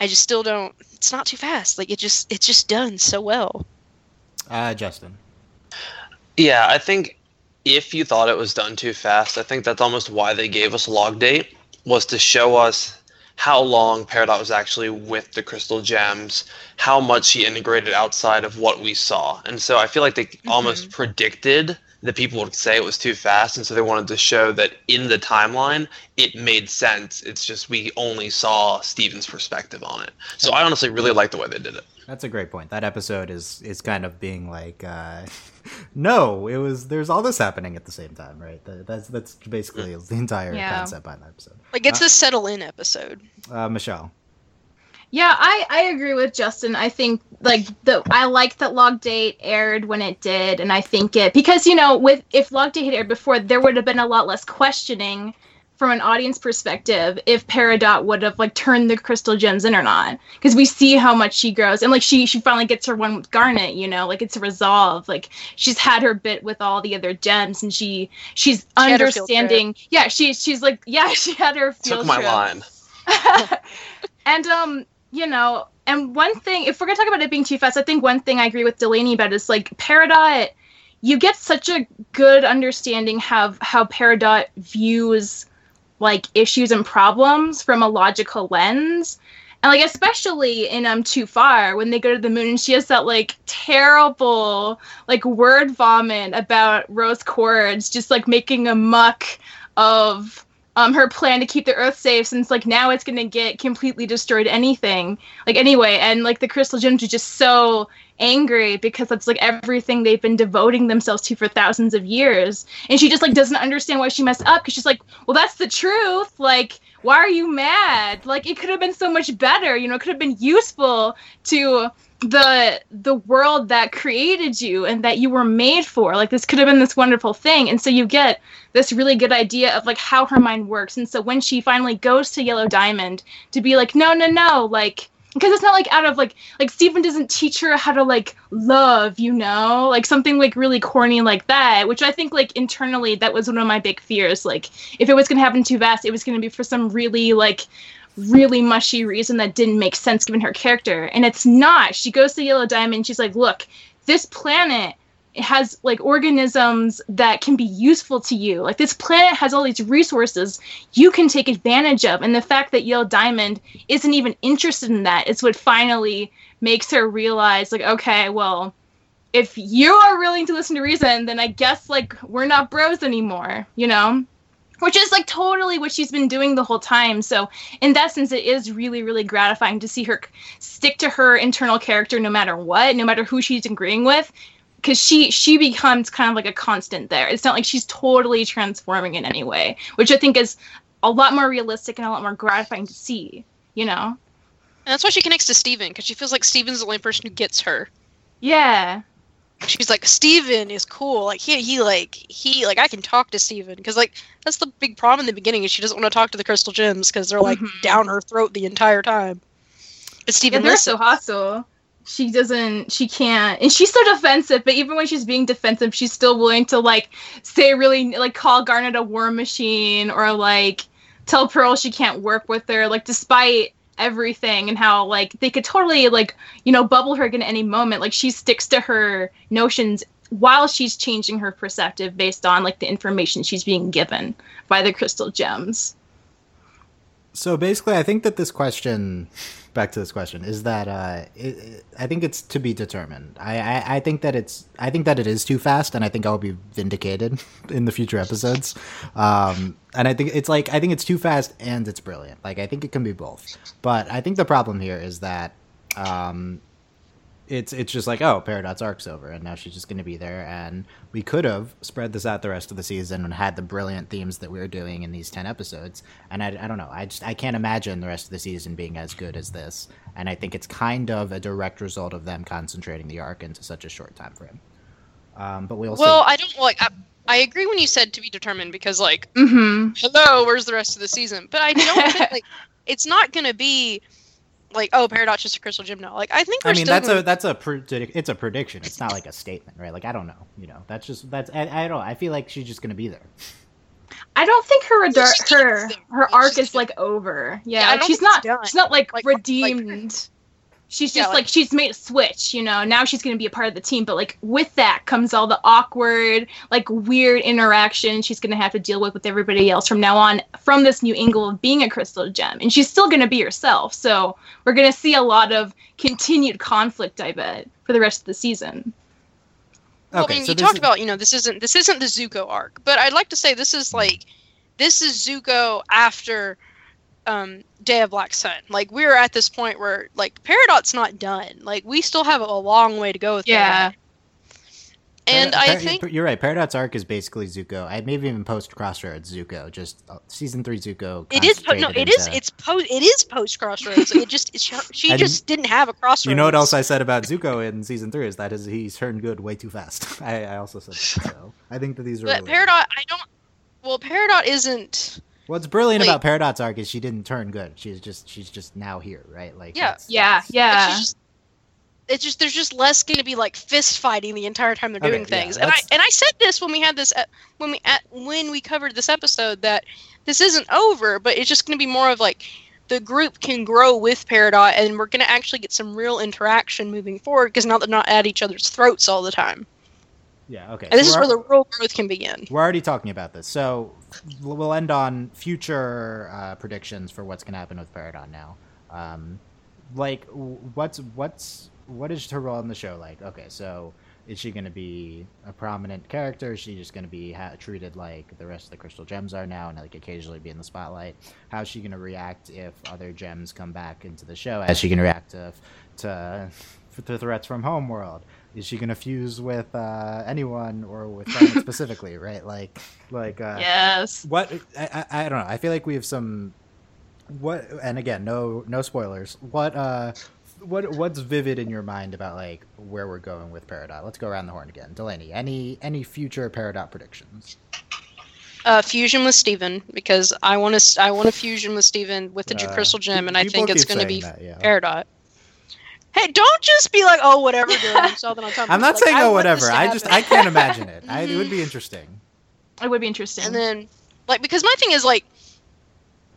i just still don't it's not too fast like it just it's just done so well Uh, Justin. Yeah, I think if you thought it was done too fast, I think that's almost why they gave us log date was to show us how long Peridot was actually with the crystal gems, how much he integrated outside of what we saw. And so I feel like they almost predicted that people would say it was too fast, and so they wanted to show that in the timeline it made sense. It's just we only saw Steven's perspective on it. So I honestly really like the way they did it. That's a great point. That episode is is kind of being like, uh, no, it was. There's all this happening at the same time, right? That, that's that's basically the entire Yeah. concept behind that episode. like it's a settle in episode Uh, Michelle. Yeah, I, I agree with Justin. I think like the I like that log date aired when it did, and I think it because you know with if log date had aired before, there would have been a lot less questioning from an audience perspective if Peridot would have like turned the crystal gems in or not, because we see how much she grows and like she she finally gets her one with Garnet, you know, like it's a resolve. Like she's had her bit with all the other gems, and she she's She had her field trip. understanding. Yeah, she she's like yeah, she had her field Took my trip line. and um you know, and one thing, if we're gonna talk about it being too fast, I think one thing I agree with Delaney about is like Peridot. You get such a good understanding of how Peridot views like issues and problems from a logical lens. And like especially in um Too Far when they go to the moon and she has that like terrible like word vomit about rose quartz just like making a muck of um her plan to keep the earth safe since like now it's gonna get completely destroyed anything. Like anyway and like the crystal gems are just so angry because that's like everything they've been devoting themselves to for thousands of years. And she just like doesn't understand why she messed up because she's like well that's the truth. Like why are you mad? Like it could have been so much better you know it could have been useful to the the world that created you and that you were made for. Like this could have been this wonderful thing. And so you get this really good idea of like how her mind works. And so when she finally goes to yellow diamond to be like no no no like because it's not like out of like like Steven doesn't teach her how to like love, you know, like something like really corny like that, which I think like internally that was one of my big fears. Like if it was gonna happen too fast, it was gonna be for some really like really mushy reason that didn't make sense given her character, and it's not. She goes to Yellow Diamond. She's like, look, this planet has like organisms that can be useful to you. Like this planet has all these resources you can take advantage of. And the fact that Yellow Diamond isn't even interested in that is what finally makes her realize like, okay, well, if you are willing to listen to reason, then I guess like we're not bros anymore, you know? Which is like totally what she's been doing the whole time. So, in that sense, it is really, really gratifying to see her stick to her internal character no matter what, no matter who she's agreeing with because she she becomes kind of like a constant there. It's not like she's totally transforming in any way, which I think is a lot more realistic and a lot more gratifying to see. You know. And that's why she connects to Steven because she feels like Steven's the only person who gets her. Yeah. She's like Steven is cool. Like he he like he like I can talk to Steven because like that's the big problem in the beginning is she doesn't want to talk to the crystal gems because they're like Mhm. down her throat the entire time. But Yeah, Steven they're so hostile. She doesn't. She can't, and she's so defensive. But even when she's being defensive, she's still willing to like say really like call Garnet a war machine or like tell Pearl she can't work with her. Like despite everything and how like they could totally like you know bubble her at any moment. Like she sticks to her notions while she's changing her perspective based on like the information she's being given by the crystal gems. So basically, I think that this question, back to this question, is that uh, it, I think it's to be determined. I, I, I think that it's I think that it is too fast, and I think I'll be vindicated in the future episodes. Um, and I think it's like I think it's too fast and it's brilliant. Like I think it can be both. But I think the problem here is that um, it's it's just like oh Peridot's arc's over and now she's just going to be there and we could have spread this out the rest of the season and had the brilliant themes that we are doing in these 10 episodes and I, I don't know I just I can't imagine the rest of the season being as good as this and I think it's kind of a direct result of them concentrating the arc into such a short time frame um, but we'll Well, see I don't like. I, I agree when you said to be determined because like Mm-hmm. hello, where's the rest of the season? But I don't think like it's not gonna be like oh Peridot's just a crystal gem now. Like I think we're I mean still that's gonna, a that's a predic- it's a prediction. It's not like a statement right? Like I don't know you know? That's just that's I, I don't I feel like she's just going to be there. I don't think her Well, adar- her her arc is like over. Yeah, Yeah, like, don't she's not it's done. she's not like, Like, like- redeemed. she's Yeah, just like- like, she's made a switch, you know. Now she's gonna be a part of the team, but like with that comes all the awkward, like weird interaction she's gonna have to deal with with everybody else from now on from this new angle of being a crystal gem, and she's still gonna be herself. So we're gonna see a lot of continued conflict, I bet, for the rest of the season. Well, okay I mean, so you talked is- about you know this isn't this isn't the Zuko arc, but I'd like to say this is like this is Zuko after um, Day of Black Sun. Like we're at this point where like Peridot's not done. Like we still have a long way to go with Yeah. Peridot. And Par- I Par- think you're right. Peridot's arc is basically Zuko. I maybe even post Crossroads Zuko. Just uh, season three Zuko. it is po- no, concentrated it is into- it's post it is post Crossroads. it just it's, she I just didn't have a Crossroads. You know what else I said about Zuko in season three is that is he's turned good way too fast. I, I also said that. So I think that these are. But related. Peridot, I don't. Well, Peridot isn't. What's brilliant like- about Peridot's arc is she didn't turn good. She's just she's just now here, right? Like Yeah. that's- Yeah, that's- yeah. she's just, it's just there's just less going to be like fist fighting the entire time they're Okay, doing yeah, things. and I and I said this when we had this uh, when we at, when we covered this episode that this isn't over, but it's just going to be more of like the group can grow with Peridot, and we're going to actually get some real interaction moving forward because now they're not at each other's throats all the time. Yeah. Okay. And this so is where the real growth can begin. We're already talking about this, so we'll end on future uh, predictions for what's going to happen with Peridot now. Um, like, what's what's what is her role in the show like? Okay, so is she going to be a prominent character? Is she just going to be ha- treated like the rest of the Crystal Gems are now, and like occasionally be in the spotlight? How's she going to react if other gems come back into the show? How's she going to react to to, to threats from Homeworld? Is she going to fuse with uh, anyone or with specifically? Right, like like uh, yes. what I, I, I don't know. I feel like we have some what and again, no no spoilers. What uh what what's vivid in your mind about like where we're going with Peridot? Let's go around the horn again. Delaney, any any future Peridot predictions? Uh, fusion with Steven because I want to. I want a fusion with Steven with the Uh, Crystal Gem, and I think it's going to be that, yeah. Peridot. Hey, don't just be like, oh, whatever, girl. You saw that on Tumblr. I'm not Like, saying oh whatever. I just I can't imagine it. I, it would be interesting. It would be interesting. And then, like, because my thing is like,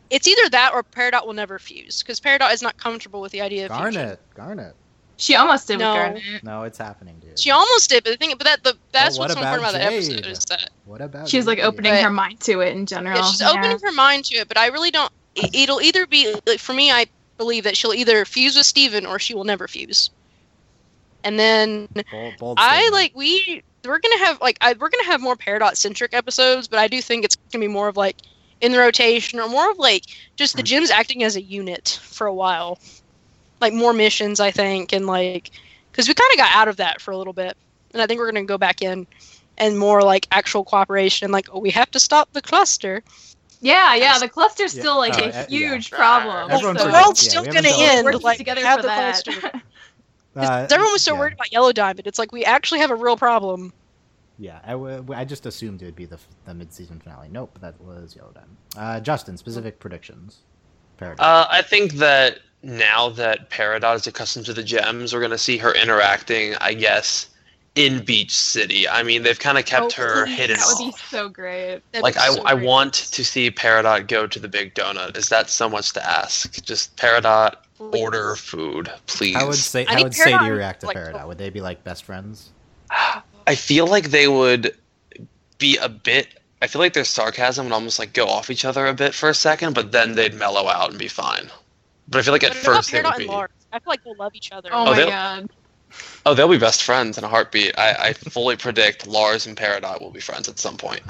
it's either that or Peridot will never fuse because Peridot is not comfortable with the idea of fusion. Garnet, Garnet. she almost did No. with Garnet. No, it's happening, dude. She almost did, but the thing, but that the that's what what's so important about about that episode is that What about She's like Jade? opening But- her mind to it in general. yeah, she's Yeah. opening her mind to it. But I really don't. it- It'll either be like for me. I believe that she'll either fuse with Steven or she will never fuse. And then Bold, bold I like we we're gonna have like I, we're gonna have more Peridot centric episodes, but I do think it's gonna be more of like in the rotation or more of like just the hmm. gems acting as a unit for a while, like more missions I think and like because we kind of got out of that for a little bit, and I think we're gonna go back in and more like actual cooperation. And like oh, we have to stop the cluster. Yeah, yeah. The cluster's Yeah. still like Oh, a uh, yeah. huge problem. Everyone the world's yeah, still we haven't gonna end. Like together have for the that. cluster. 'Cause Uh, everyone was so yeah. worried about Yellow Diamond. It's like we actually have a real problem. Yeah, I, w- I just assumed it would be the, the mid-season finale. Nope, that was Yellow Diamond. Uh, Justin, specific predictions. Peridot. Uh, I think that now that Peridot is accustomed to the gems, we're going to see her interacting, I guess, in Beach City. I mean, they've kind of kept Oh, her please. hidden That would be so great. That'd Like, be I, so I great. want to see Peridot go to the Big Donut. Is that so much to ask? Just Peridot, Please. order food, please. How would say I how need would Sadie Peridot, react to like, Peridot? Would they be like best friends? I feel like they would be a bit. I feel like their sarcasm would almost like go off each other a bit for a second, but then they'd mellow out and be fine. But I feel like at What first they would be. I feel like they'll love each other. Oh, Oh, my god. Oh, they'll be best friends in a heartbeat. I, I fully predict Lars and Peridot will be friends at some point.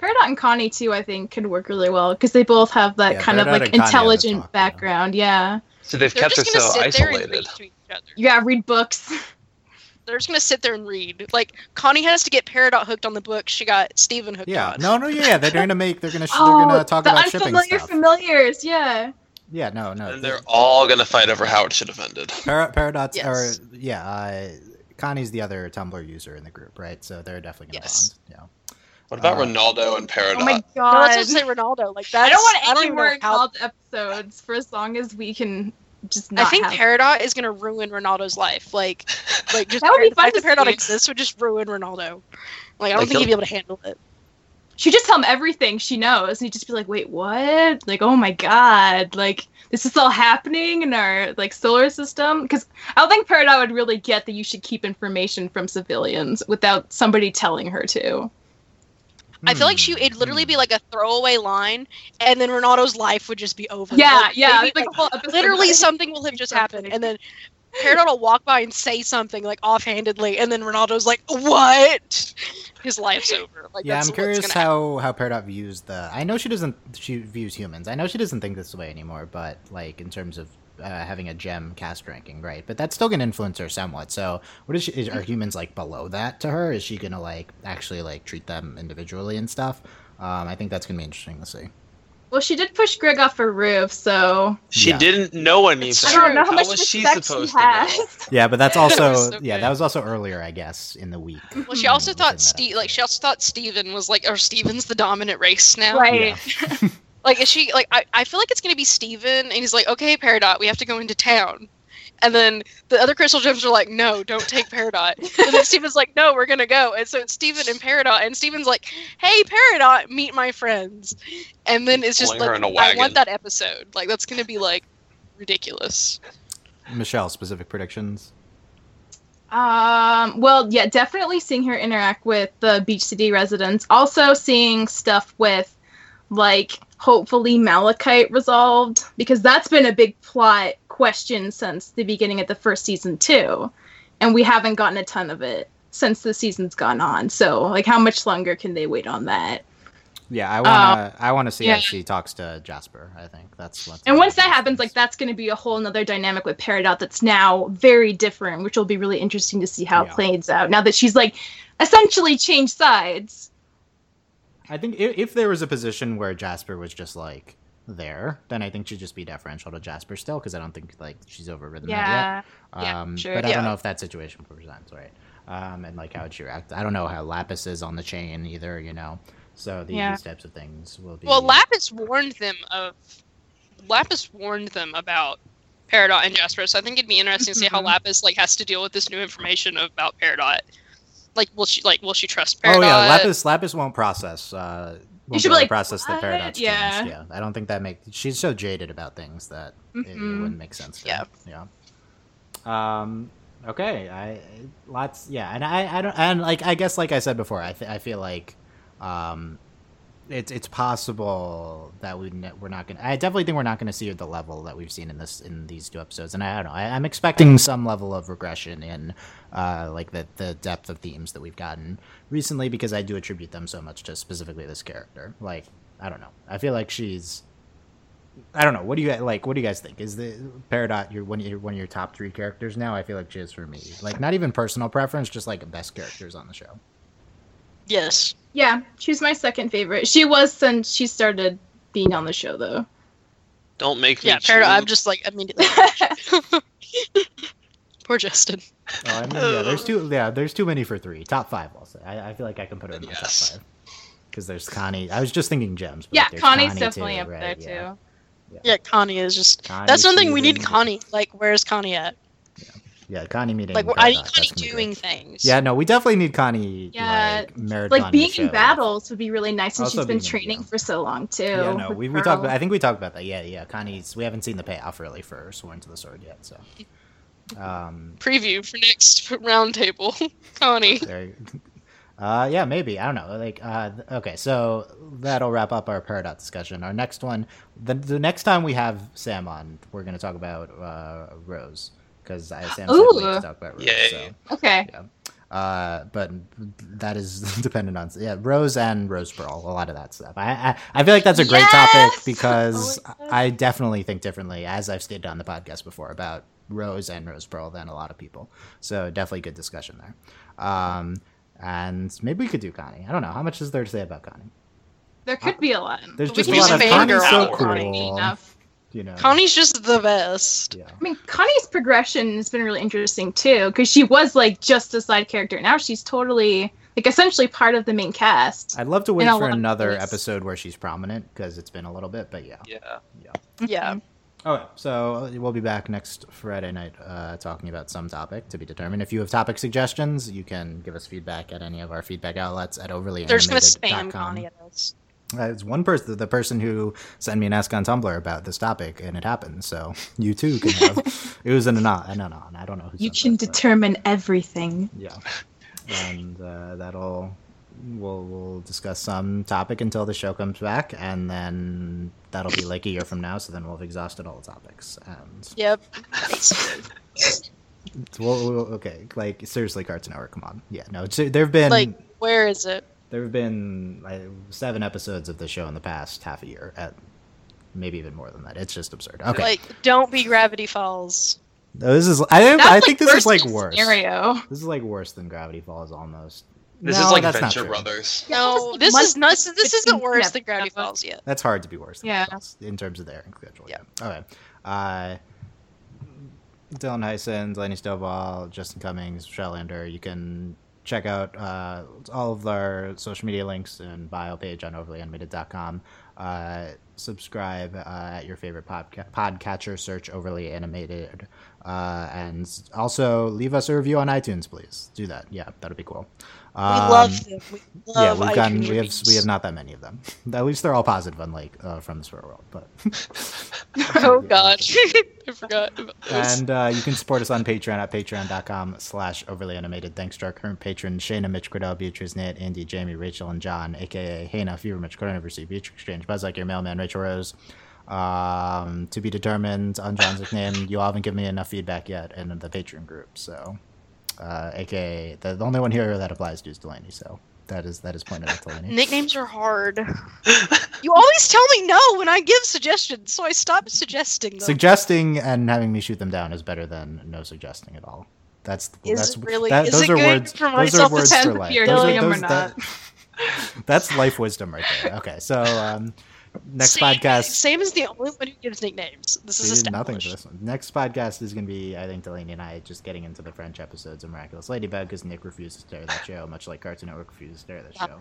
Peridot and Connie too, I think, could work really well because they both have that Yeah, kind of like and Connie have a intelligent talk, background. Yeah. So they've They're kept her just gonna so sit there and isolated. read to each other. Yeah, read books. They're just gonna sit there and read. Like Connie has to get Peridot hooked on the book. She got Steven hooked Yeah, on. no, no, yeah, they're gonna make, they're gonna, sh- oh, they're gonna talk the about shipping unfamiliar stuff. familiars. Yeah. Yeah, no, no. And they're all gonna fight over how it should have ended. Par- Peridot's, Yes. or yeah, uh, Connie's the other Tumblr user in the group, right? So they're definitely gonna Yes. bond. What about Uh, Ronaldo and Peridot? Oh my No, god. let's just say Ronaldo. Like that's, I don't want I don't any even more how- called episodes for as long as we can just I think have. Peridot is gonna ruin Ronaldo's life. Like, like just That would be the fun fact to that Peridot see. exists would just ruin Ronaldo. Like I don't Like, think he'd he'll- be able to handle it. She just tell him everything she knows, and he'd just be like, "Wait, what? Like, oh my god! Like, this is all happening in our like solar system?" Because I don't think Peridot would really get that you should keep information from civilians without somebody telling her to. I feel like she it'd literally hmm. be like a throwaway line, and then Ronaldo's life would just be over. Yeah, Like, yeah, maybe, like like, a whole episode. literally something will have just happened, and then Peridot will walk by and say something like offhandedly, and then Ronaldo's like, "What?" His life's over. Like, yeah, I'm curious gonna happen. how how Peridot views the. I know she doesn't. She views humans. I know she doesn't think this way anymore. But like in terms of uh, having a gem caste ranking, right? But that's still gonna influence her somewhat. So, what is she? Is, are humans like below that to her? Is she gonna like actually like treat them individually and stuff? Um, I think that's gonna be interesting to see. Well, she did push Greg off her roof, so She Yeah. didn't know anything. It's I don't know how How much was she supposed she to know? has. Yeah, but that's That also so yeah, good. that was also earlier, I guess, in the week. Well, she also thought Steve, like she also thought Steven was like, or Steven's the dominant race now. Right. Like, is she like? I, I feel like it's gonna be Steven, and he's like, okay, Peridot, we have to go into town, And then the other crystal gems are like, no, don't take Peridot. and then Steven's like, no, we're gonna go. And so it's Steven and Peridot, and Steven's like, hey, Peridot, meet my friends. And then it's just Pulling like, in a I wagon. want that episode. Like that's gonna be like ridiculous. Michelle, specific predictions. Um, well, yeah, definitely seeing her interact with the Beach City residents. Also seeing stuff with, like, hopefully Malachite resolved, because that's been a big plot question since the beginning of the first season, too. And we haven't gotten a ton of it since the season's gone on. So, like, how much longer can they wait on that? Yeah, I wanna um, I wanna see yeah. how she talks to Jasper. I think that's what. And once that happens, like that's going to be a whole nother dynamic with Peridot that's now very different, which will be really interesting to see how Yeah. it plays out. Now that she's like essentially changed sides. I think if, if there was a position where Jasper was just like there, then I think she'd just be deferential to Jasper still, because I don't think like she's overridden that Yeah. yet. Yeah, Um, sure. But I Yeah. don't know if that situation presents right, um, and like how would she react. I don't know how Lapis is on the chain either. You know, so the, Yeah. these types of things will be. Well, Lapis warned them of Lapis warned them about Peridot and Jasper, so I think it'd be interesting to see how Mhm. Lapis like has to deal with this new information about Peridot. Like, will she like will she trust Peridot? Oh yeah, Lapis Lapis won't process. Uh, won't should be able be to like, process the Peridot Yeah. change. Yeah, I don't think that makes. She's so jaded about things that it, it Mhm. wouldn't make sense. Yeah. her. yeah. Um. Okay. I lots. Yeah, and I I don't and like I guess like I said before, I th- I feel like, um, it's it's possible that we ne- we're not gonna. I definitely think we're not gonna see the level that we've seen in this in these two episodes, and I don't know. I, I'm expecting some level of regression in, uh, like the the depth of themes that we've gotten recently because I do attribute them so much to specifically this character. Like I don't know. I feel like she's. I don't know. What do you guys like? What do you guys think? Is the Peridot your one of your one of your top three characters now? I feel like she is for me. Like not even personal preference, just like best characters on the show. yes. Yeah, she's my second favorite. She was since she started being on the show, though. Don't make me. Yeah, Peridot. I'm just like immediately. Poor Justin. Oh, I mean, yeah. There's too yeah. There's too many for three. Top five, I'll say. I, I feel like I can put her in my Yes. top five because there's Connie. I was just thinking gems. But yeah, like, there's Connie's Connie, definitely too, up right, there yeah. too. Yeah, Connie is just. Connie, that's one thing we need. Steven, Connie. Like, where's Connie at? Yeah, Connie meeting. Like, I need Connie doing things. Yeah, no, we definitely need Connie. Yeah, like, Like the being in battles would be really nice and Also she's been being in- training yeah. for so long too. Yeah, no, we, we Pearl. talked. About, I think we talked about that. Yeah, yeah. Connie's. We haven't seen the payoff really for Sworn to the Sword yet. So, um, Preview for next roundtable. Connie. there. Uh, yeah, maybe. I don't know. Like, uh, okay, so that'll wrap up our Peridot discussion. Our next one, the the next time we have Sam on, we're going to talk about uh, Rose because Sam said Ooh. wait to talk about Rose. Yay. So. Okay. Uh, but that is dependent on yeah Rose and Rose Pearl. A lot of that stuff. I I, I feel like that's a great topic because Oh. I definitely think differently, as I've stated on the podcast before, about Rose and Rose Pearl than a lot of people. So definitely good discussion there. Um, and maybe we could do Connie. I don't know how much is there to say about Connie. There could be a lot. There's But we just a can lot of Connie's so fangirl Connie cool. enough. You know, Connie's just the best. Yeah. I mean, Connie's progression has been really interesting too, because she was like just a side character. Now she's totally like essentially part of the main cast. I'd love to wait for another episode where she's prominent because it's been a little bit, but yeah. Yeah. Yeah. Okay, so we'll be back next Friday night uh, talking about some topic to be determined. If you have topic suggestions, you can give us feedback at any of our feedback outlets at overlyanimated.com. They're just gonna spam Connie at us. Uh, it's one person, the person who sent me an ask on Tumblr about this topic, and it happened. So you too can have. it was an anon. An anon. I don't know who. You can that, but- determine everything. yeah, and uh, that'll we'll we'll discuss some topic until the show comes back, and then that'll be like a year from now. So then we'll have exhausted all the topics, and Yep. well, well, okay, like seriously, Cartoon Hour. come on, yeah, no, there have been like, where is it? there have been like, seven episodes of the show in the past half a year, at maybe even more than that. It's just absurd. Okay, Like, don't be Gravity Falls. No, this is I I like, think this is like worse. Scenario. This is like worse than Gravity Falls almost. This No, is like that's Venture. Brothers. No, this one- is not. This isn't between worse than episodes. Gravity Falls yet. That's hard to be worse. Than Yeah. In terms of their schedule. Yeah. Okay. Uh, Dylan Heisen, Delaney Stovall, Justin Cummings, Shellender. You can check out uh, all of our social media links and bio page on overlyanimated.com. Uh, subscribe uh, at your favorite podca- podcatcher. Search overly animated, uh, and also leave us a review on iTunes, please. Do that. Yeah, that'd be cool. We Um, love them. We yeah, we've gotten we have we have not that many of them. At least they're all positive, unlike uh, from the Swear World. But oh god, I forgot. About this. and uh, you can support us on Patreon at patreon.com slash overly animated. Thanks to our current patrons, Shayna, Mitch Cordell, Beatrice, Nate, Andy, Jamie, Rachel, and John, aka Hannah, Fever, Mitch, Cordell, University, Beatrice Exchange, Buzz Like Your Mailman, Rachel Rose. Um, to be determined on John's nickname. You all haven't given me enough feedback yet in the Patreon group, so uh, aka the, the only one here that applies to is Delaney. So that is that is pointed at Delaney. Nicknames are hard. you always tell me no when I give suggestions, so I stop suggesting them. Suggesting and having me shoot them down is better than no suggesting at all. That's Is that's really- that, is those it are good words. for those are words for life. Those are- or those- that- that's life wisdom right there. Okay, so um, next Sam, podcast. Sam is the only one who gives nicknames. This is we nothing established. for this one. Next podcast is going to be, I think, Delaney and I just getting into the French episodes of Miraculous Ladybug because Nick refuses to stare at that show, much like Cartoon Network refuses to stare at that Yeah. show.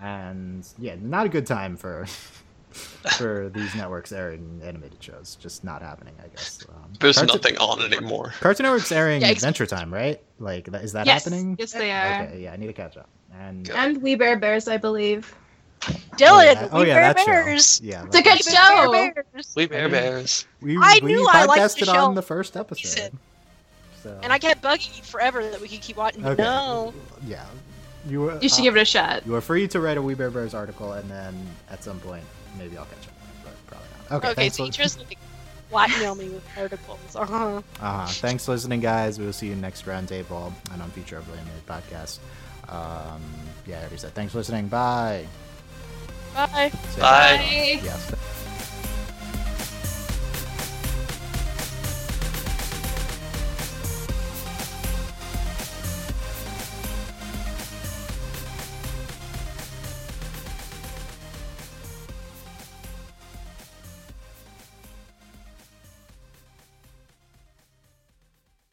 And yeah, not a good time for for these networks airing animated shows. Just not happening, I guess. Um, There's Cartoon- nothing on anymore. Cartoon Network's airing Yeah, Adventure Time, right? Like, is that yes, happening? yes, they are. Okay, yeah, I need to catch up. And And We Bare Bears, I believe. Dylan, oh, yeah, we oh, yeah, bear that show. bears. Yeah, It's a good show. We bare bears. We Bare Bears. We, I we knew I liked podcasted the show. on the first episode. So, And I kept bugging you forever that we could keep watching. okay. No. Yeah. You, were, You should uh, give it a shot. You are free to write a We Bare Bears article, and then at some point, maybe I'll catch up. But probably not. Okay, Okay, thanks, so li- you just like blackmail me with articles. Uh-huh. uh-huh. thanks for listening, guys. We will see you next roundtable and on future Overly Animated podcast. Um, yeah, I already said thanks for listening. Bye. Bye. Say Bye. Yes.